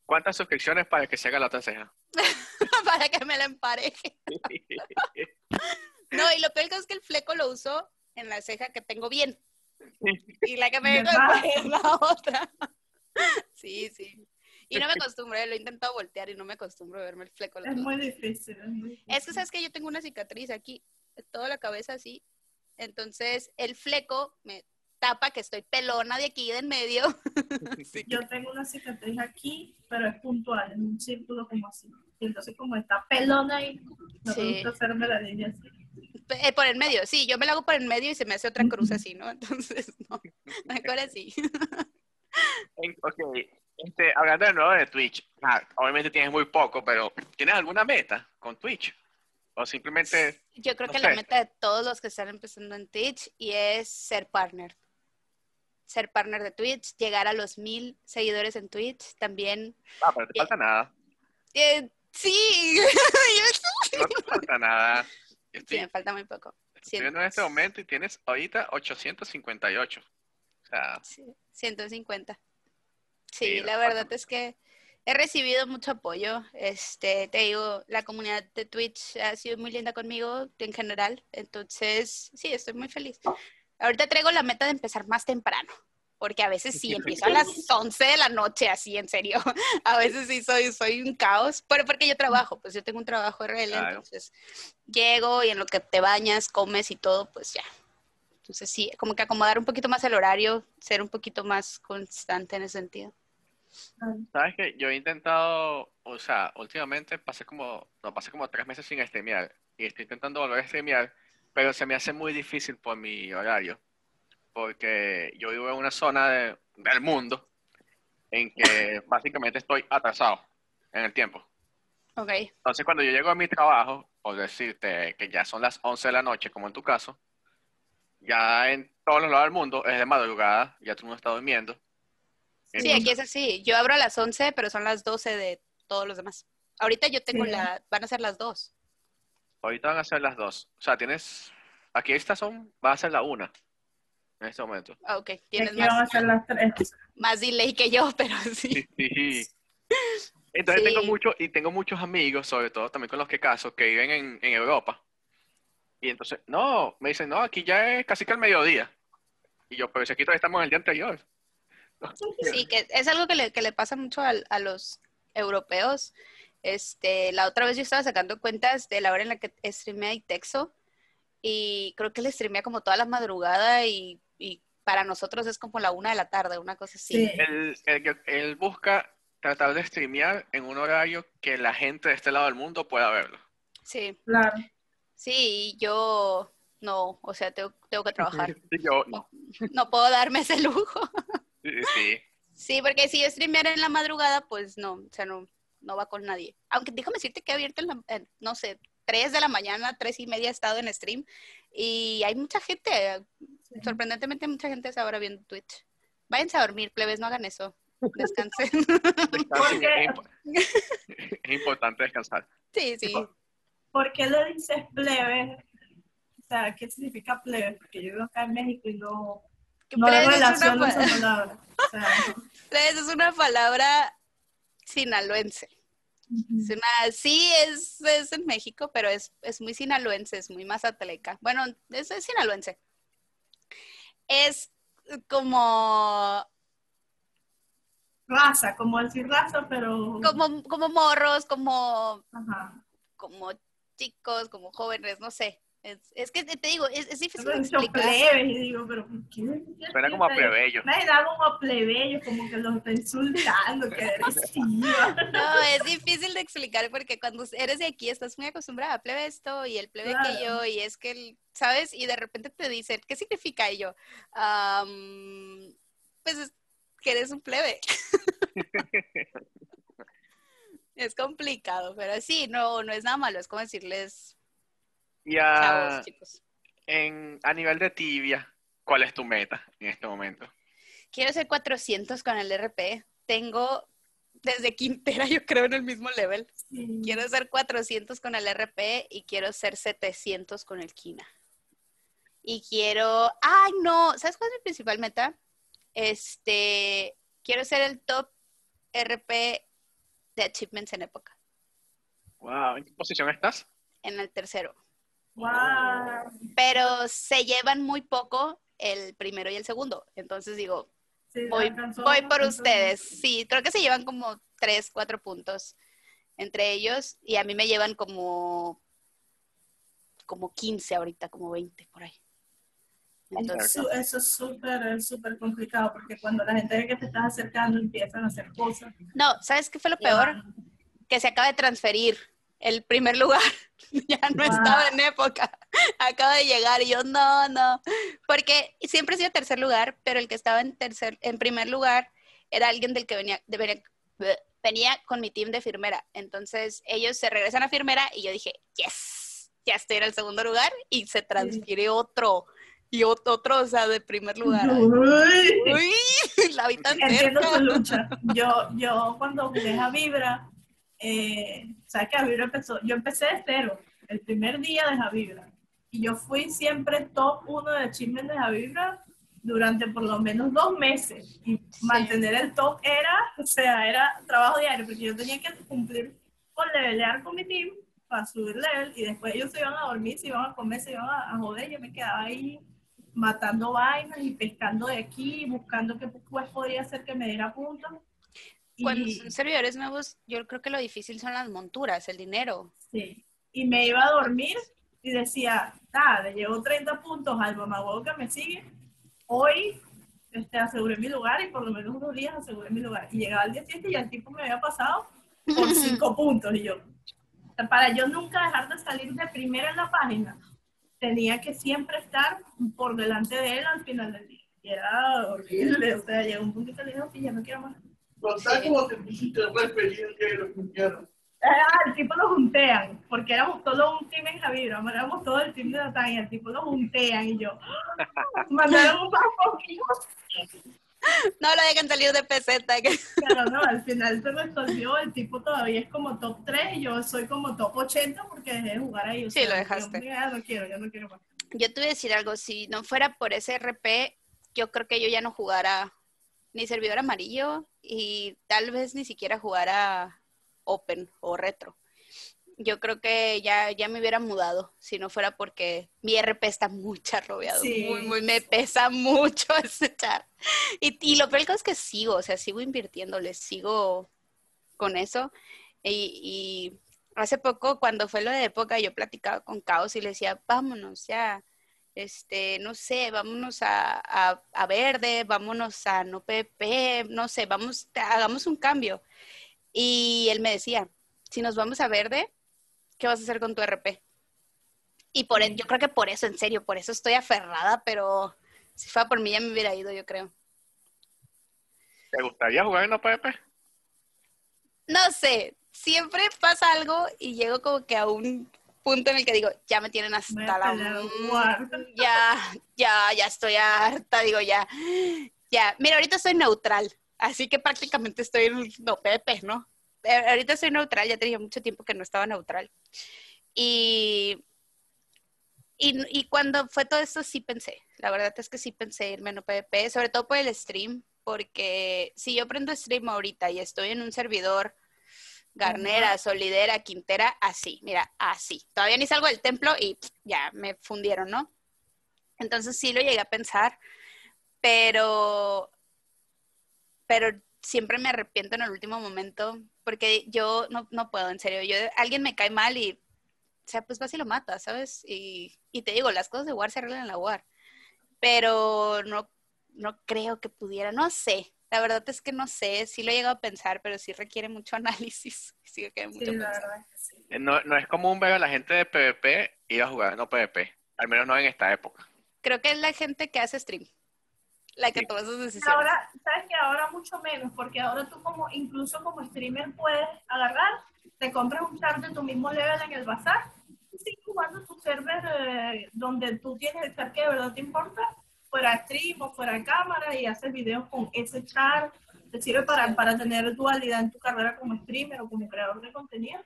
¿Cuántas suscripciones para que se haga la otra ceja? para que me la empareje. No, y lo peor es que el fleco lo uso en la ceja que tengo bien. Y la que me ¿Verdad? es la otra. Sí, sí. Y no me acostumbro, lo he intentado voltear y no me acostumbro a verme el fleco. Es muy difícil. Es, muy difícil. Es que sabes que yo tengo una cicatriz aquí, toda la cabeza así. Entonces el fleco me tapa que estoy pelona de aquí de en medio. Sí. Yo tengo una cicatriz aquí, pero es puntual, en un círculo como así. Y entonces como está pelona ahí, no Sí. me gusta hacerme la línea así. Eh, por el medio, sí, yo me la hago por el medio y se me hace otra cruz así, ¿no? Entonces, no, mejor así. Ok, este, hablando de nuevo de Twitch, ah, obviamente tienes muy poco, pero ¿tienes alguna meta con Twitch? O simplemente, Yo creo No que la meta de todos los que están empezando en Twitch y es ser partner. Ser partner de Twitch, llegar a los mil seguidores en Twitch, también. ah, pero no te falta nada. Eh, sí, yo- No te falta nada. Yo sí, Estoy, me falta muy poco. estoy viendo en este momento y tienes ahorita 858. O sea, Sí, 150. Sí, Sí, la verdad es que He recibido mucho apoyo. Este, te digo, la comunidad de Twitch ha sido muy linda conmigo en general. Entonces, sí, estoy muy feliz. Ahorita traigo la meta de empezar más temprano, porque a veces sí empiezo a las 11 de la noche, así en serio. A veces sí soy, soy un caos, pero porque yo trabajo, pues yo tengo un trabajo Claro. entonces llego y en lo que te bañas, comes y todo, pues ya. Entonces sí, como que acomodar un poquito más el horario, ser un poquito más constante en ese sentido. Sabes que yo he intentado, o sea, últimamente pasé como, no, pasé como tres meses sin streamear y estoy intentando volver a streamear, pero se me hace muy difícil por mi horario, porque yo vivo en una zona de- del mundo en que básicamente estoy atrasado en el tiempo. Ok, Entonces, cuando yo llego a mi trabajo, por decirte que ya son las 11 de la noche, como en tu caso, ya en todos los lados del mundo es de madrugada, ya todo el mundo está durmiendo. Sí, aquí es así. Yo abro a las 11, pero son las 12 de todos los demás. Ahorita yo tengo Sí. la, van a ser las 2. Ahorita van a ser las dos. O sea, tienes. Aquí estas son. Va a ser la una. En este momento. Ah, ok, Y tienes van a más, ser las tres. más delay que yo, pero sí. Sí. Entonces Sí. tengo muchos, y tengo muchos amigos, sobre todo también con los que caso, que viven en, en Europa. Y entonces, no, me dicen, no, aquí ya es casi que el mediodía. Y yo, pero si aquí todavía estamos en el día anterior. Sí, que es algo que le, que le pasa mucho al- a, los europeos. Este, la otra vez yo estaba sacando cuentas de la hora en la que streamea Itexo y creo que le streamea como toda la madrugada y, y para nosotros es como la una de la tarde, una cosa así. Sí. Él, él- él busca tratar de streamear en un horario que la gente de este lado del mundo pueda verlo. Sí, Claro. sí, yo no, o sea, tengo, tengo que trabajar. Yo, no. No puedo darme ese lujo. Sí, sí. Sí, porque si yo streameara en la madrugada, pues no, o sea, no, no va con nadie. Aunque déjame decirte que he abierto en, la, en, no sé, 3 de la mañana, 3 y media he estado en stream y hay mucha gente, sorprendentemente mucha gente es ahora viendo Twitch. Váyanse a dormir, plebes, no hagan eso. Descansen. Es, impo- es importante descansar. sí, sí. ¿Por qué le dices plebe? O sea, ¿qué significa plebe? Porque yo vivo acá en México y no, no plebes es una esa palabra. O sea, plebes es una palabra sinaloense. Es una- sí, es, es en México, pero es, es muy sinaloense, es muy mazatleca. Bueno, es, es sinaloense. Es como, raza, como decir raza, pero... como, como morros, como, Ajá. como chicos, como jóvenes, no sé. Es, es que te, digo, es, es difícil he dicho explicar. plebes y digo, pero ¿por ¿qué? Suena como a plebe? plebeyo. Me da como plebeyo, como que los está insultando, que. No, es difícil de explicar porque cuando eres de aquí estás muy acostumbrada a plebe esto y el plebe que yo y es que, el- ¿sabes? Y de repente te dicen, ¿qué significa Y yo? "Am, pues es que eres un plebe. es complicado, pero sí, no, no es nada malo, es como decirles Y a, chavos, chicos. en, a nivel de tibia, ¿cuál es tu meta en este momento? Quiero ser 400 con el RP. Tengo desde Quintera, yo creo, en el mismo level. Sí. Quiero ser 400 con el RP y quiero ser 700 con el Kina. Y quiero, ay no, ¿sabes cuál es mi principal meta? Este, quiero ser el top RP de achievements en época, Wow, ¿en qué posición estás? en el tercero. Guau. Pero se llevan muy poco el primero y el segundo. Entonces digo, Sí, voy, alcanzó, voy por alcanzó. ustedes. Sí, creo que se llevan como 3, 4 puntos entre ellos y a mí me llevan como, como 15 ahorita, como 20 por ahí. Entonces, Eso, eso es súper, súper complicado porque cuando la gente ve que te estás acercando empiezan a hacer cosas. no, ¿sabes qué fue lo peor? Que se acaba de transferir el primer lugar. ya no Wow. estaba en época. Acaba de llegar y yo, no, no. Porque siempre he sido tercer lugar, pero el que estaba en, tercer, en primer lugar era alguien del que venía, de- venía, venía con mi team de firmera. Entonces ellos se regresan a firmera y yo dije, yes, ya estoy en el segundo lugar y se transfiere otro. Y ot- otro, o sea, de primer lugar. Uy. Uy, la vi tan Entiendo tu lucha. Yo, yo cuando jugué a Vibra, eh, sabes que Javibra empezó, yo empecé de cero, el primer día de Javibra. Y yo fui siempre top uno de achievement de Javibra durante por lo menos dos meses y mantener el top era, o sea, era trabajo diario, porque yo tenía que cumplir con levelear con mi team para subir level y después ellos se iban a dormir, se iban a comer, se iban a, joder, yo me quedaba ahí matando vainas y pescando de aquí, buscando qué pues podría hacer que me diera puntos. Cuando son servidores nuevos, yo creo que lo difícil son las monturas, el dinero. Sí, y me iba a dormir y decía, ah, le llevo 30 puntos al mamagüevo que me sigue, hoy este, aseguré mi lugar y por lo menos unos días aseguré mi lugar. Y llegaba el día siguiente y el tipo me había pasado por 5 puntos y yo, para yo nunca dejar de salir de primera en la página, tenía que siempre estar por delante de él al final del día. Y era horrible, o sea, llegó un punto que le dije, ya no quiero más. Como te pusiste que lo Ah, el tipo lo juntean, porque éramos todo un team en Javier, éramos todo el team de Natán y el tipo lo juntean y yo, ¡ah! mandaron un poquito. No lo dejan salir de peseta. Claro, no, al final se resolvió, el tipo todavía es como top 3 y yo soy como top 80 porque dejé de jugar ahí. sí, lo dejaste. Yo, ya no quiero, ya no quiero más. Yo te voy a decir algo, si no fuera por ese RP, yo creo que yo ya no jugara ni servidor amarillo y tal vez ni siquiera jugara open o retro. Yo creo que ya, ya me hubiera mudado si no fuera porque mi RP está muy charrobeado, muy, me pesa mucho ese char. Y, y lo peor es que sigo, o sea, sigo invirtiéndole, sigo con eso. Y, hace poco, cuando fue lo de época, yo platicaba con Caos y le decía, vámonos ya, este, no sé, vámonos a, a, a verde, vámonos a no PP, no sé, vamos, hagamos un cambio. Y él me decía, si nos vamos a verde, ¿qué vas a hacer con tu RP? Y por yo creo que por eso, en serio, por eso estoy aferrada, pero si fuera por mí ya me hubiera ido, yo creo. ¿Te gustaría jugar en OPP? No sé, siempre pasa algo y llego como que a un punto en el que digo, ya me tienen hasta la ya, ya, ya estoy harta, digo ya, ya. Mira, ahorita soy neutral, Así que prácticamente estoy en no, Pepe, ¿no? Eh, ahorita soy neutral, ya tenía mucho tiempo que no estaba neutral. Y, y, cuando fue todo esto sí pensé, la verdad es que sí pensé irme en PvP, sobre todo por el stream, porque si yo prendo stream ahorita y estoy en un servidor Garnera, Solidera, Quintera, así, mira, así. Todavía ni salgo del templo y ya me fundieron, ¿no? Entonces sí lo llegué a pensar, pero pero siempre me arrepiento en el último momento porque yo no, no puedo, en serio. Yo, alguien me cae mal y, o sea, pues vas y lo matas, ¿sabes? Y, y te digo, las cosas de War se arreglan en la War. Pero no, no creo que pudiera, no sé. La verdad es que no sé, sí lo he llegado a pensar, pero sí requiere mucho análisis. Sí, mucho eh, no, no es común ver a la gente de PvP ir a jugar no PvP, al menos no en esta época. Creo que es la gente que hace stream la que toma esas decisiones. Ahora, sabes que ahora mucho menos, porque ahora tú como, incluso como streamer puedes agarrar, te compras un char de tu mismo level en el bazar, y sigues jugando tu server eh, donde tú tienes el char que de verdad te importa, fuera stream o fuera cámara, y haces videos con ese char, te sirve para, para tener dualidad en tu carrera como streamer o como creador de contenido.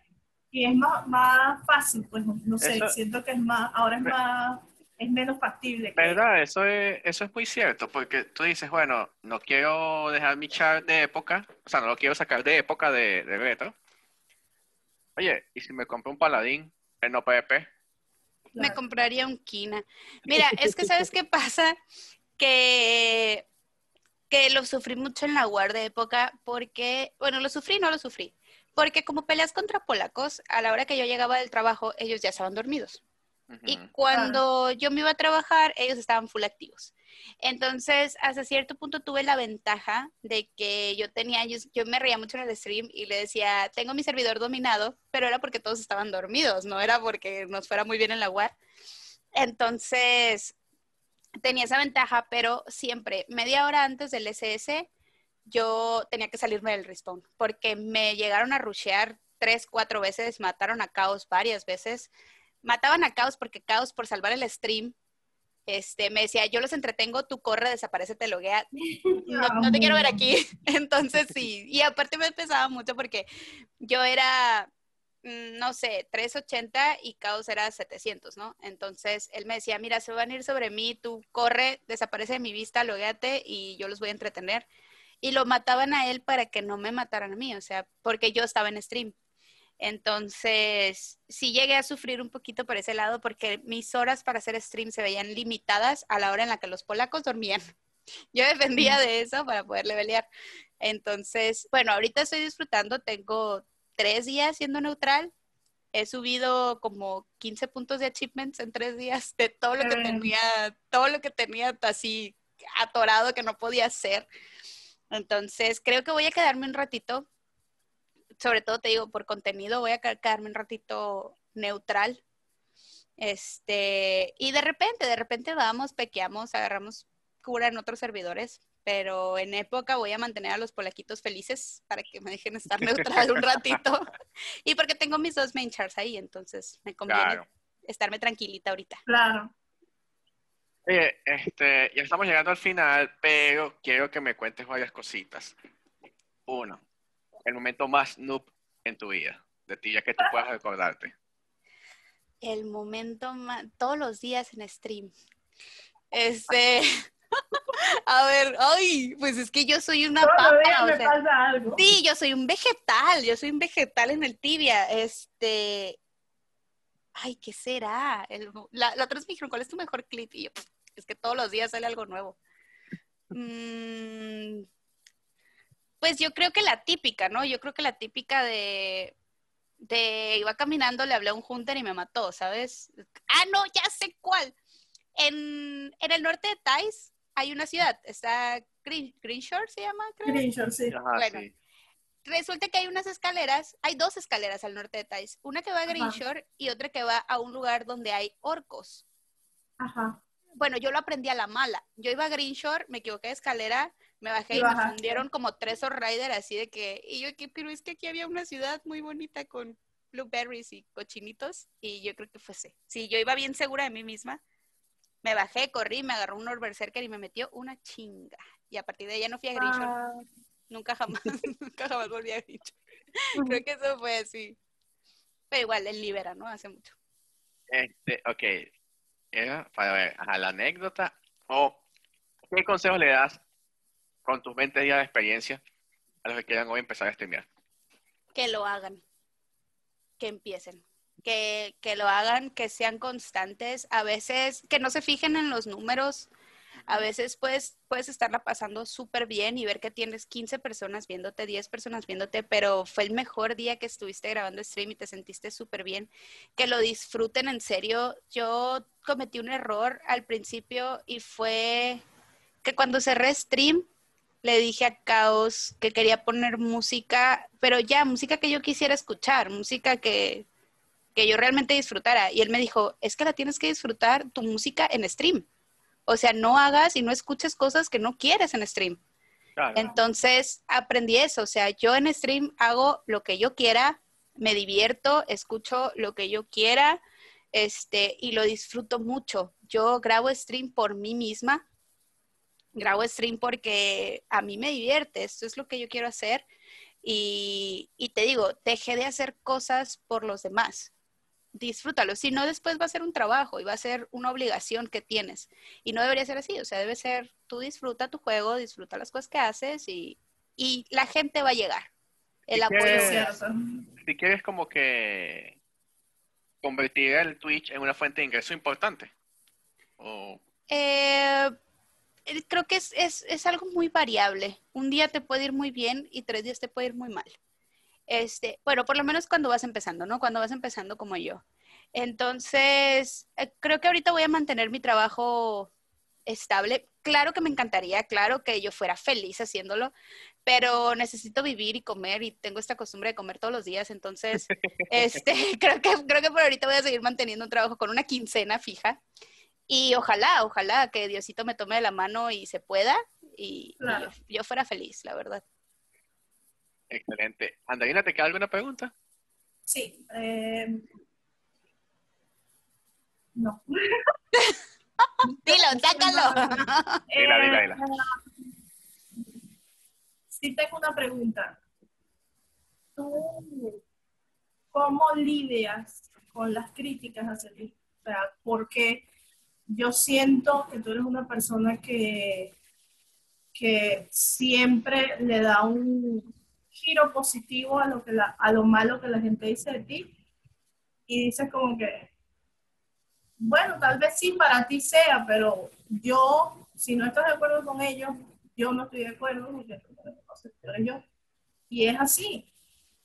Y es más, más fácil, pues no, sé, siento que es más, ahora es más es menos factible. ¿Verdad? Eso es, eso es muy cierto, porque tú dices, bueno, no quiero dejar mi char de época, o sea, no lo quiero sacar de época de, de. Oye, ¿y si me compro un paladín en OPP? Me compraría un Kina. Mira, es que ¿sabes qué pasa? Que, que lo sufrí mucho en la War de época porque, bueno, lo sufrí, no lo sufrí. Porque como peleas contra polacos, a la hora que yo llegaba del trabajo, ellos ya estaban dormidos. Y cuando yo me iba a trabajar, ellos estaban full activos. Entonces, hasta cierto punto tuve la ventaja de que yo tenía, yo, me reía mucho en el stream y le decía, tengo mi servidor dominado, pero era porque todos estaban dormidos, no era porque nos fuera muy bien en la web. Entonces, tenía esa ventaja, pero siempre, media hora antes del SS, yo tenía que salirme del respawn, porque me llegaron a rushear tres, cuatro veces, mataron a Caos varias veces mataban a Caos porque Caos, por salvar el stream, este, me decía, yo los entretengo, tú corre, desaparece, te loguea, no, no te quiero ver aquí. Entonces sí, y aparte me pesaba mucho porque yo era, mm, no sé, 380 y Caos era 700, ¿no? Entonces él me decía, mira, se van a ir sobre mí, tú corre, desaparece de mi vista, logueate y yo los voy a entretener. Y lo mataban a él para que no me mataran a mí, o sea, porque yo estaba en stream. Entonces, sí llegué a sufrir un poquito por ese lado porque mis horas para hacer stream se veían limitadas a la hora en la que los polacos dormían. Yo dependía de eso para poder levelear. Entonces, bueno, ahorita estoy disfrutando, tengo tres días siendo neutral. He subido como 15 puntos de achievements en tres días de todo lo que tenía, todo lo que tenía así atorado que no podía hacer. Entonces, creo que voy a quedarme un ratito. Sobre todo te digo, por contenido, voy a quedarme un ratito neutral. Este, y de repente, de repente vamos, pequeamos, agarramos cura en otros servidores pero en época voy a mantener a los polaquitos felices para que me dejen estar neutral un ratito. y porque tengo mis dos main chars ahí, entonces me conviene estarme tranquilita ahorita. Claro. Oye, este, ya estamos llegando al final, pero quiero que me cuentes varias cositas. Uno, el momento más noob en tu vida, de ti, ya que tú puedas recordarte. El momento más, todos los días en stream. Este, A ver, ay, pues es que yo soy una papa. Sí, yo soy un vegetal, yo soy un vegetal en el tibia. Este, ay, ¿qué será? la, otra vez me dijeron, ¿cuál es tu mejor clip? Y yo, es que todos los días sale algo nuevo. Mm, pues yo creo que la típica, ¿no? Yo creo que la típica de, de iba caminando, le hablé a un hunter y me mató, ¿sabes? Ah, no, ya sé cuál. En, en el norte de Thais hay una ciudad, está Green, Greenshore se llama, creo. Greenshore, sí. bueno, resulta que hay unas escaleras, hay dos escaleras al norte de Thais, una que va a Greenshore y otra que va a un lugar donde hay orcos. Ajá. Bueno, yo lo aprendí a la mala. Yo iba a Greenshore, me equivoqué de escalera, me bajé y, me fundieron como tres Rider así de que, y yo, pero es que aquí había una ciudad muy bonita con blueberries y cochinitos y yo creo que fue ese. Sí, yo iba bien segura de mí misma me bajé, corrí, me agarró un Berserker y me metió una chinga. Y a partir de ahí ya no fui a Grinchon. Ah. Nunca jamás, nunca jamás volví a Grinchon. Creo que eso fue así. Pero igual, él libera, ¿no? Hace mucho. Este, ok. Era para ver, a la anécdota. O, ¿qué consejo le das con tus 20 días de experiencia a los que quieran hoy empezar a streamear? Que lo hagan. Que empiecen que, lo hagan, que sean constantes, a veces que no se fijen en los números, a veces puedes, puedes estarla pasando súper bien y ver que tienes 15 personas viéndote, 10 personas viéndote, pero fue el mejor día que estuviste grabando stream y te sentiste súper bien. Que lo disfruten en serio. Yo cometí un error al principio y fue que cuando cerré stream le dije a Caos que quería poner música, pero ya, música que yo quisiera escuchar, música que, que yo realmente disfrutara. Y él me dijo, es que la tienes que disfrutar tu música en stream. O sea, no hagas y no escuches cosas que no quieres en stream. Entonces aprendí eso. O sea, yo en stream hago lo que yo quiera, me divierto, escucho lo que yo quiera, este, y lo disfruto mucho. Yo grabo stream por mí misma. Grabo stream porque a mí me divierte. Esto es lo que yo quiero hacer. Y, y te digo, dejé de hacer cosas por los demás disfrútalo. Si no, después va a ser un trabajo y va a ser una obligación que tienes. Y no debería ser así. O sea, debe ser, tú disfruta tu juego, disfruta las cosas que haces y, y la gente va a llegar. El apoyo. Quieres, si quieres como que convertir el Twitch en una fuente de ingreso importante. Eh, creo que es, es, es algo muy variable. Un día te puede ir muy bien y tres días te puede ir muy mal. Este, bueno, por lo menos cuando vas empezando, ¿no? Cuando vas empezando como yo. Entonces, eh, creo que ahorita voy a mantener mi trabajo estable. Claro que me encantaría, claro que yo fuera feliz haciéndolo, pero necesito vivir y comer y tengo esta costumbre de comer todos los días, entonces, este, creo que, creo que por ahorita voy a seguir manteniendo un trabajo con una quincena fija y ojalá, ojalá que Diosito me tome de la mano y se pueda y, yo fuera feliz, la verdad. Excelente. Andalina, ¿te queda alguna pregunta? Sí. Eh... No. dilo, sácalo. dila, dila, dila. Eh, sí tengo una pregunta. ¿Tú cómo lidias con las críticas hacia ti. O sea, porque yo siento que tú eres una persona que, que siempre le da un giro positivo a lo, que a lo malo que la gente dice de ti y dices como que, bueno, tal vez sí para ti sea, pero yo, si no estás de acuerdo con ellos, yo no estoy de acuerdo porque eres yo. Y es así.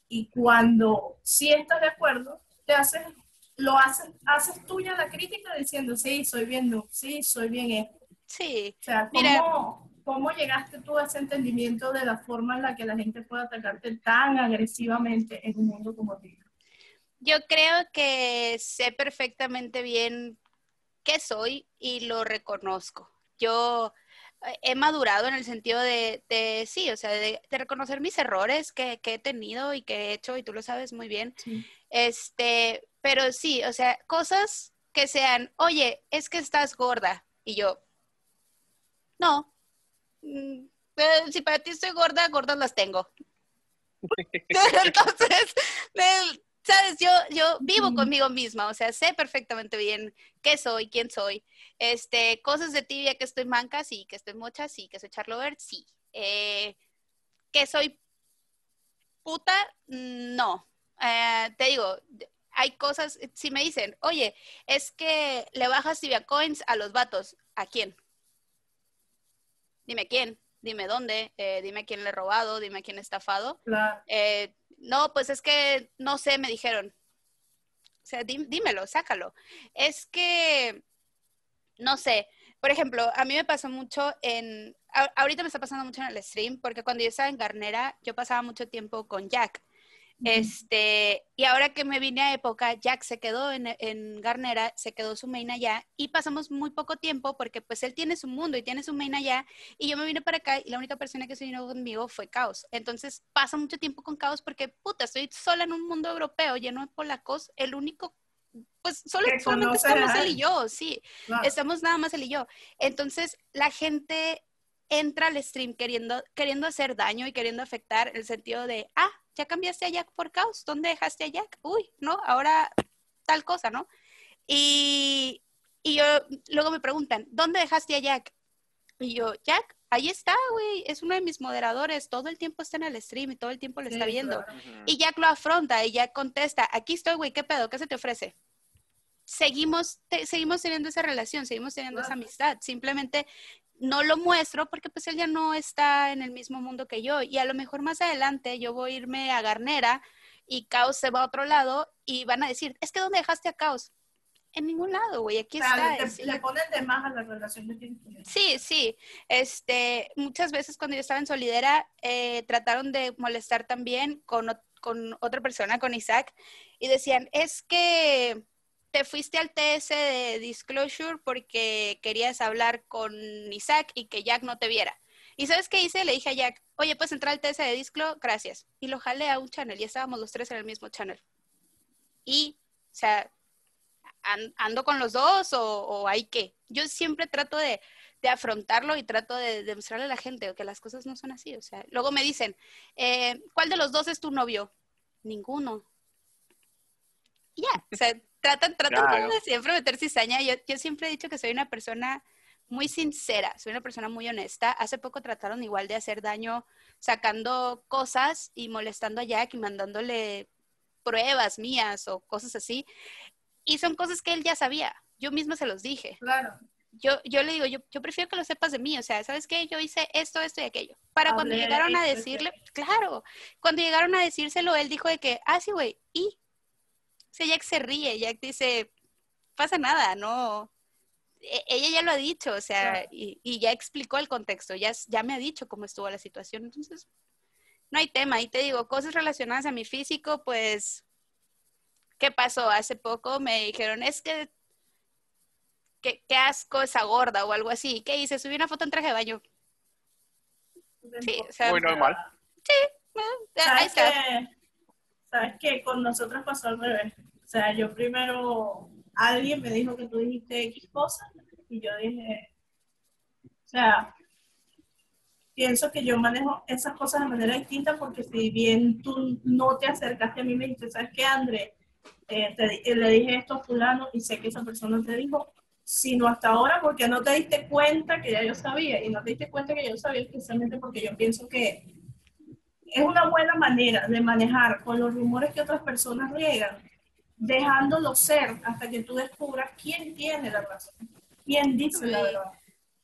Y cuando sí estás de acuerdo, te haces, lo haces, haces tuya la crítica diciendo, sí, soy bien sí, soy bien esto. Sí. O sea, ¿cómo, ¿cómo llegaste tú a ese entendimiento de la forma en la que la gente puede atacarte tan agresivamente en un mundo como ti? Yo creo que sé perfectamente bien qué soy y lo reconozco. Yo he madurado en el sentido de, sí, o sea, de, reconocer mis errores que, he tenido y que he hecho, y tú lo sabes muy bien. Este, pero sí, o sea, cosas que sean, oye, es que estás gorda. Y yo, no. Mm, eh, si para ti estoy gorda, gordas las tengo. Entonces, sabes, yo, yo vivo conmigo misma, o sea, sé perfectamente bien qué soy, quién soy. Este, cosas de tibia que estoy manca, sí, que estoy mocha, sí, que soy charlover, sí. Eh, que soy puta, no. Eh, te digo, hay cosas, si me dicen, oye, es que le bajas tibia coins a los vatos, ¿a quién? Dime quién, dime dónde, eh, dime quién le he robado, dime quién he estafado. Claro. No, pues es que no sé, me dijeron. O sea, dímelo, sácalo. Es que, no sé, por ejemplo, a mí me pasó mucho en, ahorita me está pasando mucho en el stream, porque cuando yo estaba en Garnera, yo pasaba mucho tiempo con Jack. Este, y ahora que me vine a época, Jack se quedó en, Garnera, se quedó su main allá y pasamos muy poco tiempo porque pues él tiene su mundo y tiene su main allá y yo me vine para acá y la única persona que se vino conmigo fue Caos. Entonces pasa mucho tiempo con Caos porque puta, estoy sola en un mundo europeo lleno de polacos, el único pues solo, solamente estamos él y yo, sí, estamos nada más él y yo. Entonces la gente entra al stream queriendo, queriendo hacer daño y queriendo afectar el sentido de, ah, ya cambiaste a Jack por Caos, ¿dónde dejaste a Jack? Uy, no, ahora tal cosa, ¿no? Y, y yo, luego me preguntan, ¿dónde dejaste a Jack? Y yo, Jack, ahí está, güey, es uno de mis moderadores, todo el tiempo está en el stream y todo el tiempo lo está viendo. Y Jack lo afronta y Jack contesta, aquí estoy, güey, ¿qué pedo? ¿Qué se te ofrece? Seguimos, seguimos teniendo esa relación, seguimos teniendo esa amistad. Simplemente no lo muestro porque pues él ya no está en el mismo mundo que yo y a lo mejor más adelante yo voy a irme a Garnera y Caos se va a otro lado y van a decir, es que ¿dónde dejaste a Caos? En ningún lado, güey, aquí está. Le, ponen de más a la relación de. Sí, sí. Este, muchas veces cuando yo estaba en Solidera, eh, trataron de molestar también con, con otra persona, con Isaac, y decían, es que te fuiste al TS de Disclosure porque querías hablar con Isaac y que Jack no te viera. ¿Y sabes qué hice? Le dije a Jack, oye, pues entrar al TS de Disclo, gracias. Y lo jalé a un channel y estábamos los tres en el mismo channel. Y, o sea, ¿ando con los dos o, hay qué? Yo siempre trato de, afrontarlo y trato de demostrarle a la gente que las cosas no son así. O sea, luego me dicen, eh, ¿cuál de los dos es tu novio? Ninguno. ya, o sea, tratan, tratan de siempre meter cizaña. Yo, yo siempre he dicho que soy una persona muy sincera, soy una persona muy honesta. Hace poco trataron igual de hacer daño sacando cosas y molestando a Jack y mandándole pruebas mías o cosas así. Y son cosas que él ya sabía. Yo misma se los dije. Claro. Yo, yo le digo, yo, yo prefiero que lo sepas de mí. O sea, ¿sabes qué? Yo hice esto, esto y aquello. Para cuando llegaron a decirle, claro, cuando llegaron a decírselo, él dijo de que, ah, sí, güey, y sea, Jack se ríe, Jack dice, pasa nada, no. E, ella ya lo ha dicho, o sea, y, ya explicó el contexto, ya, ya me ha dicho cómo estuvo la situación, entonces no hay tema. Y te digo, cosas relacionadas a mi físico, pues, ¿qué pasó? Hace poco me dijeron, es que, qué, asco esa gorda o algo así. ¿Qué hice? Subí una foto en traje de baño. Sí, o sea, Muy normal. Sí, ahí está. ¿Sabes qué? Con nosotros pasó al revés. O sea, yo primero, alguien me dijo que tú dijiste X cosas y yo dije, o sea, pienso que yo manejo esas cosas de manera distinta porque si bien tú no te acercaste a mí me dijiste, ¿sabes qué, André? Eh, te- eh, le dije esto a fulano y sé que esa persona te dijo, sino hasta ahora porque no te diste cuenta que ya yo sabía y no te diste cuenta que yo sabía especialmente porque yo pienso que es una buena manera de manejar con los rumores que otras personas riegan, dejándolo ser hasta que tú descubras quién tiene la razón, quién dice la verdad.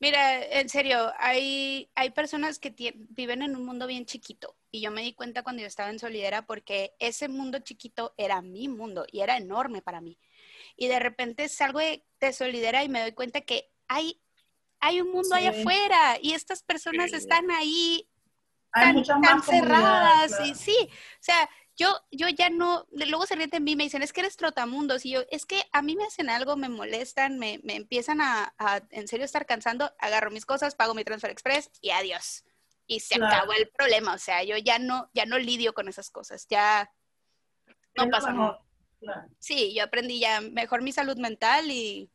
Mira, en serio, hay, hay personas que viven en un mundo bien chiquito y yo me di cuenta cuando yo estaba en Solidera porque ese mundo chiquito era mi mundo y era enorme para mí. Y de repente salgo de, de Solidera y me doy cuenta que hay, hay un mundo allá Sí. afuera y estas personas Sí. están ahí Hay tan, tan más cerradas claro. y sí, o sea, yo, yo ya no, luego se ríen de mí, me dicen, es que eres trotamundos, y yo, es que a mí me hacen algo, me molestan, me, me empiezan a, a, en serio estar cansando, agarro mis cosas, pago mi transfer express y adiós. Y se Claro. acabó el problema, o sea, yo ya no, ya no lidio con esas cosas, ya no Es pasa nada. claro. Sí, yo aprendí ya mejor mi salud mental y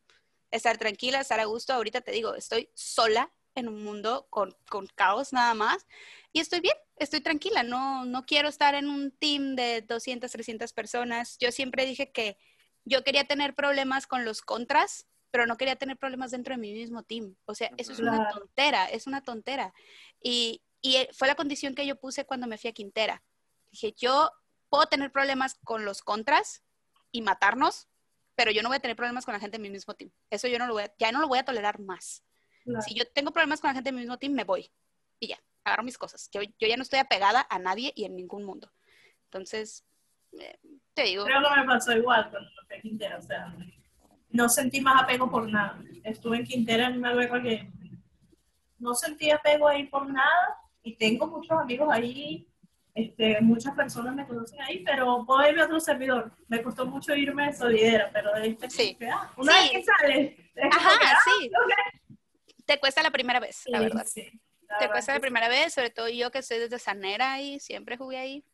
estar tranquila, estar a gusto. Ahorita te digo, estoy sola en un mundo con, con caos nada más y estoy bien, estoy tranquila. No, no quiero estar en un team de 200, 300 personas. Yo siempre dije que yo quería tener problemas con los contras, pero no quería tener problemas dentro de mi mismo team. O sea, eso es una tontera, es una tontera. Y, y eh, fue la condición que yo puse cuando me fui a Quintera. Dije, yo puedo tener problemas con los contras y matarnos, pero yo no voy a tener problemas con la gente de mi mismo team. Eso yo no lo voy a, ya no lo voy a tolerar más. Claro. Si yo tengo problemas con la gente de mi mismo team, me voy. Y ya, agarro mis cosas. Yo, yo ya no estoy apegada a nadie y en ningún mundo. Entonces, eh, te digo, Creo que me pasó igual me a Quintera, o sea, no sentí más apego por nada. Estuve en Quintera en una guerra que no sentí apego ahí por nada y tengo muchos amigos ahí, este, muchas personas me conocen ahí, pero puedo irme a otro servidor. Me costó mucho irme de Solidera, pero de este Sí. ah, una Sí. vez que sale, ajá, que, ah, sí, ok. Te cuesta la primera vez, la Sí, verdad. sí, la Te verdad cuesta la primera vez, sobre todo yo que estoy desde Sanera y siempre jugué ahí.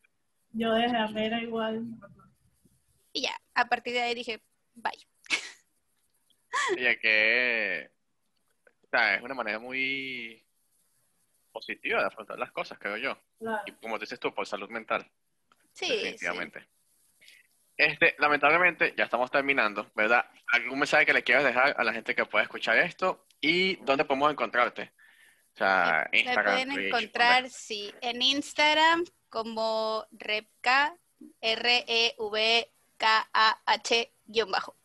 Yo desde Amera igual. Y ya, a partir de ahí dije, bye. Oye, que o sea, es una manera muy positiva de afrontar las cosas, creo yo. Claro. Y como dices tú, por salud mental, Sí, sí. definitivamente. Este, lamentablemente, ya estamos terminando, ¿verdad? ¿Algún mensaje que le quieras dejar a la gente que pueda escuchar esto? ¿Y dónde podemos encontrarte? O sea, Me Instagram, pueden encontrar, sí, en Instagram como Repka, R-E-V-K-A-H guion bajo.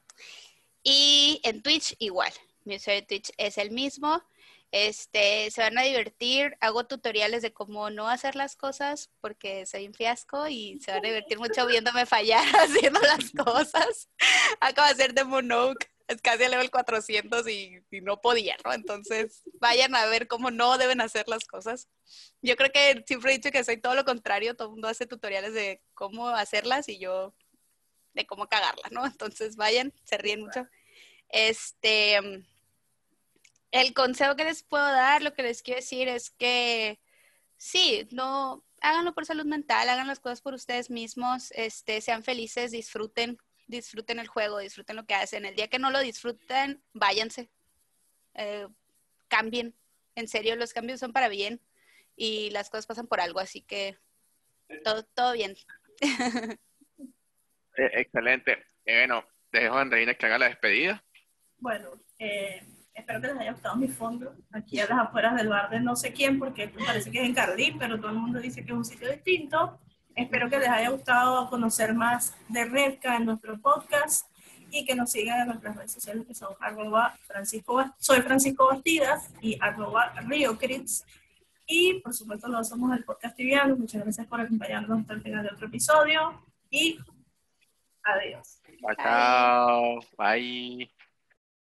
Y en Twitch igual. Mi usuario de Twitch es el mismo. Este, se van a divertir. Hago tutoriales de cómo no hacer las cosas porque soy un fiasco y se van a divertir mucho viéndome fallar haciendo las cosas. Acabo de hacer de Monoke. Es casi a level 400 y, no podía, ¿no? Entonces, vayan a ver cómo no deben hacer las cosas. Yo creo que siempre he dicho que soy todo lo contrario. Todo el mundo hace tutoriales de cómo hacerlas y yo de cómo cagarlas, ¿no? Entonces, vayan, se ríen mucho. Este, el consejo que les puedo dar, lo que les quiero decir es que sí, no, háganlo por salud mental, hagan las cosas por ustedes mismos, este, sean felices, disfruten, disfruten el juego, disfruten lo que hacen. El día que no lo disfruten, váyanse, eh, cambien. En serio, los cambios son para bien y las cosas pasan por algo, así que todo, todo bien. Eh, excelente. Eh, bueno, te dejo a Andreina que haga la despedida. Bueno, eh, espero que les haya gustado mi fondo aquí a las afueras del bar de no sé quién, porque esto parece que es en Carlín, pero todo el mundo dice que es un sitio distinto. Espero que les haya gustado conocer más de Redca en nuestro podcast y que nos sigan en nuestras redes sociales que son arroba Francisco, soy Francisco Bastidas y arroba Crits. Y por supuesto no somos el podcast tibiano. Muchas gracias por acompañarnos hasta el final de otro episodio y adiós. Chao. Bye.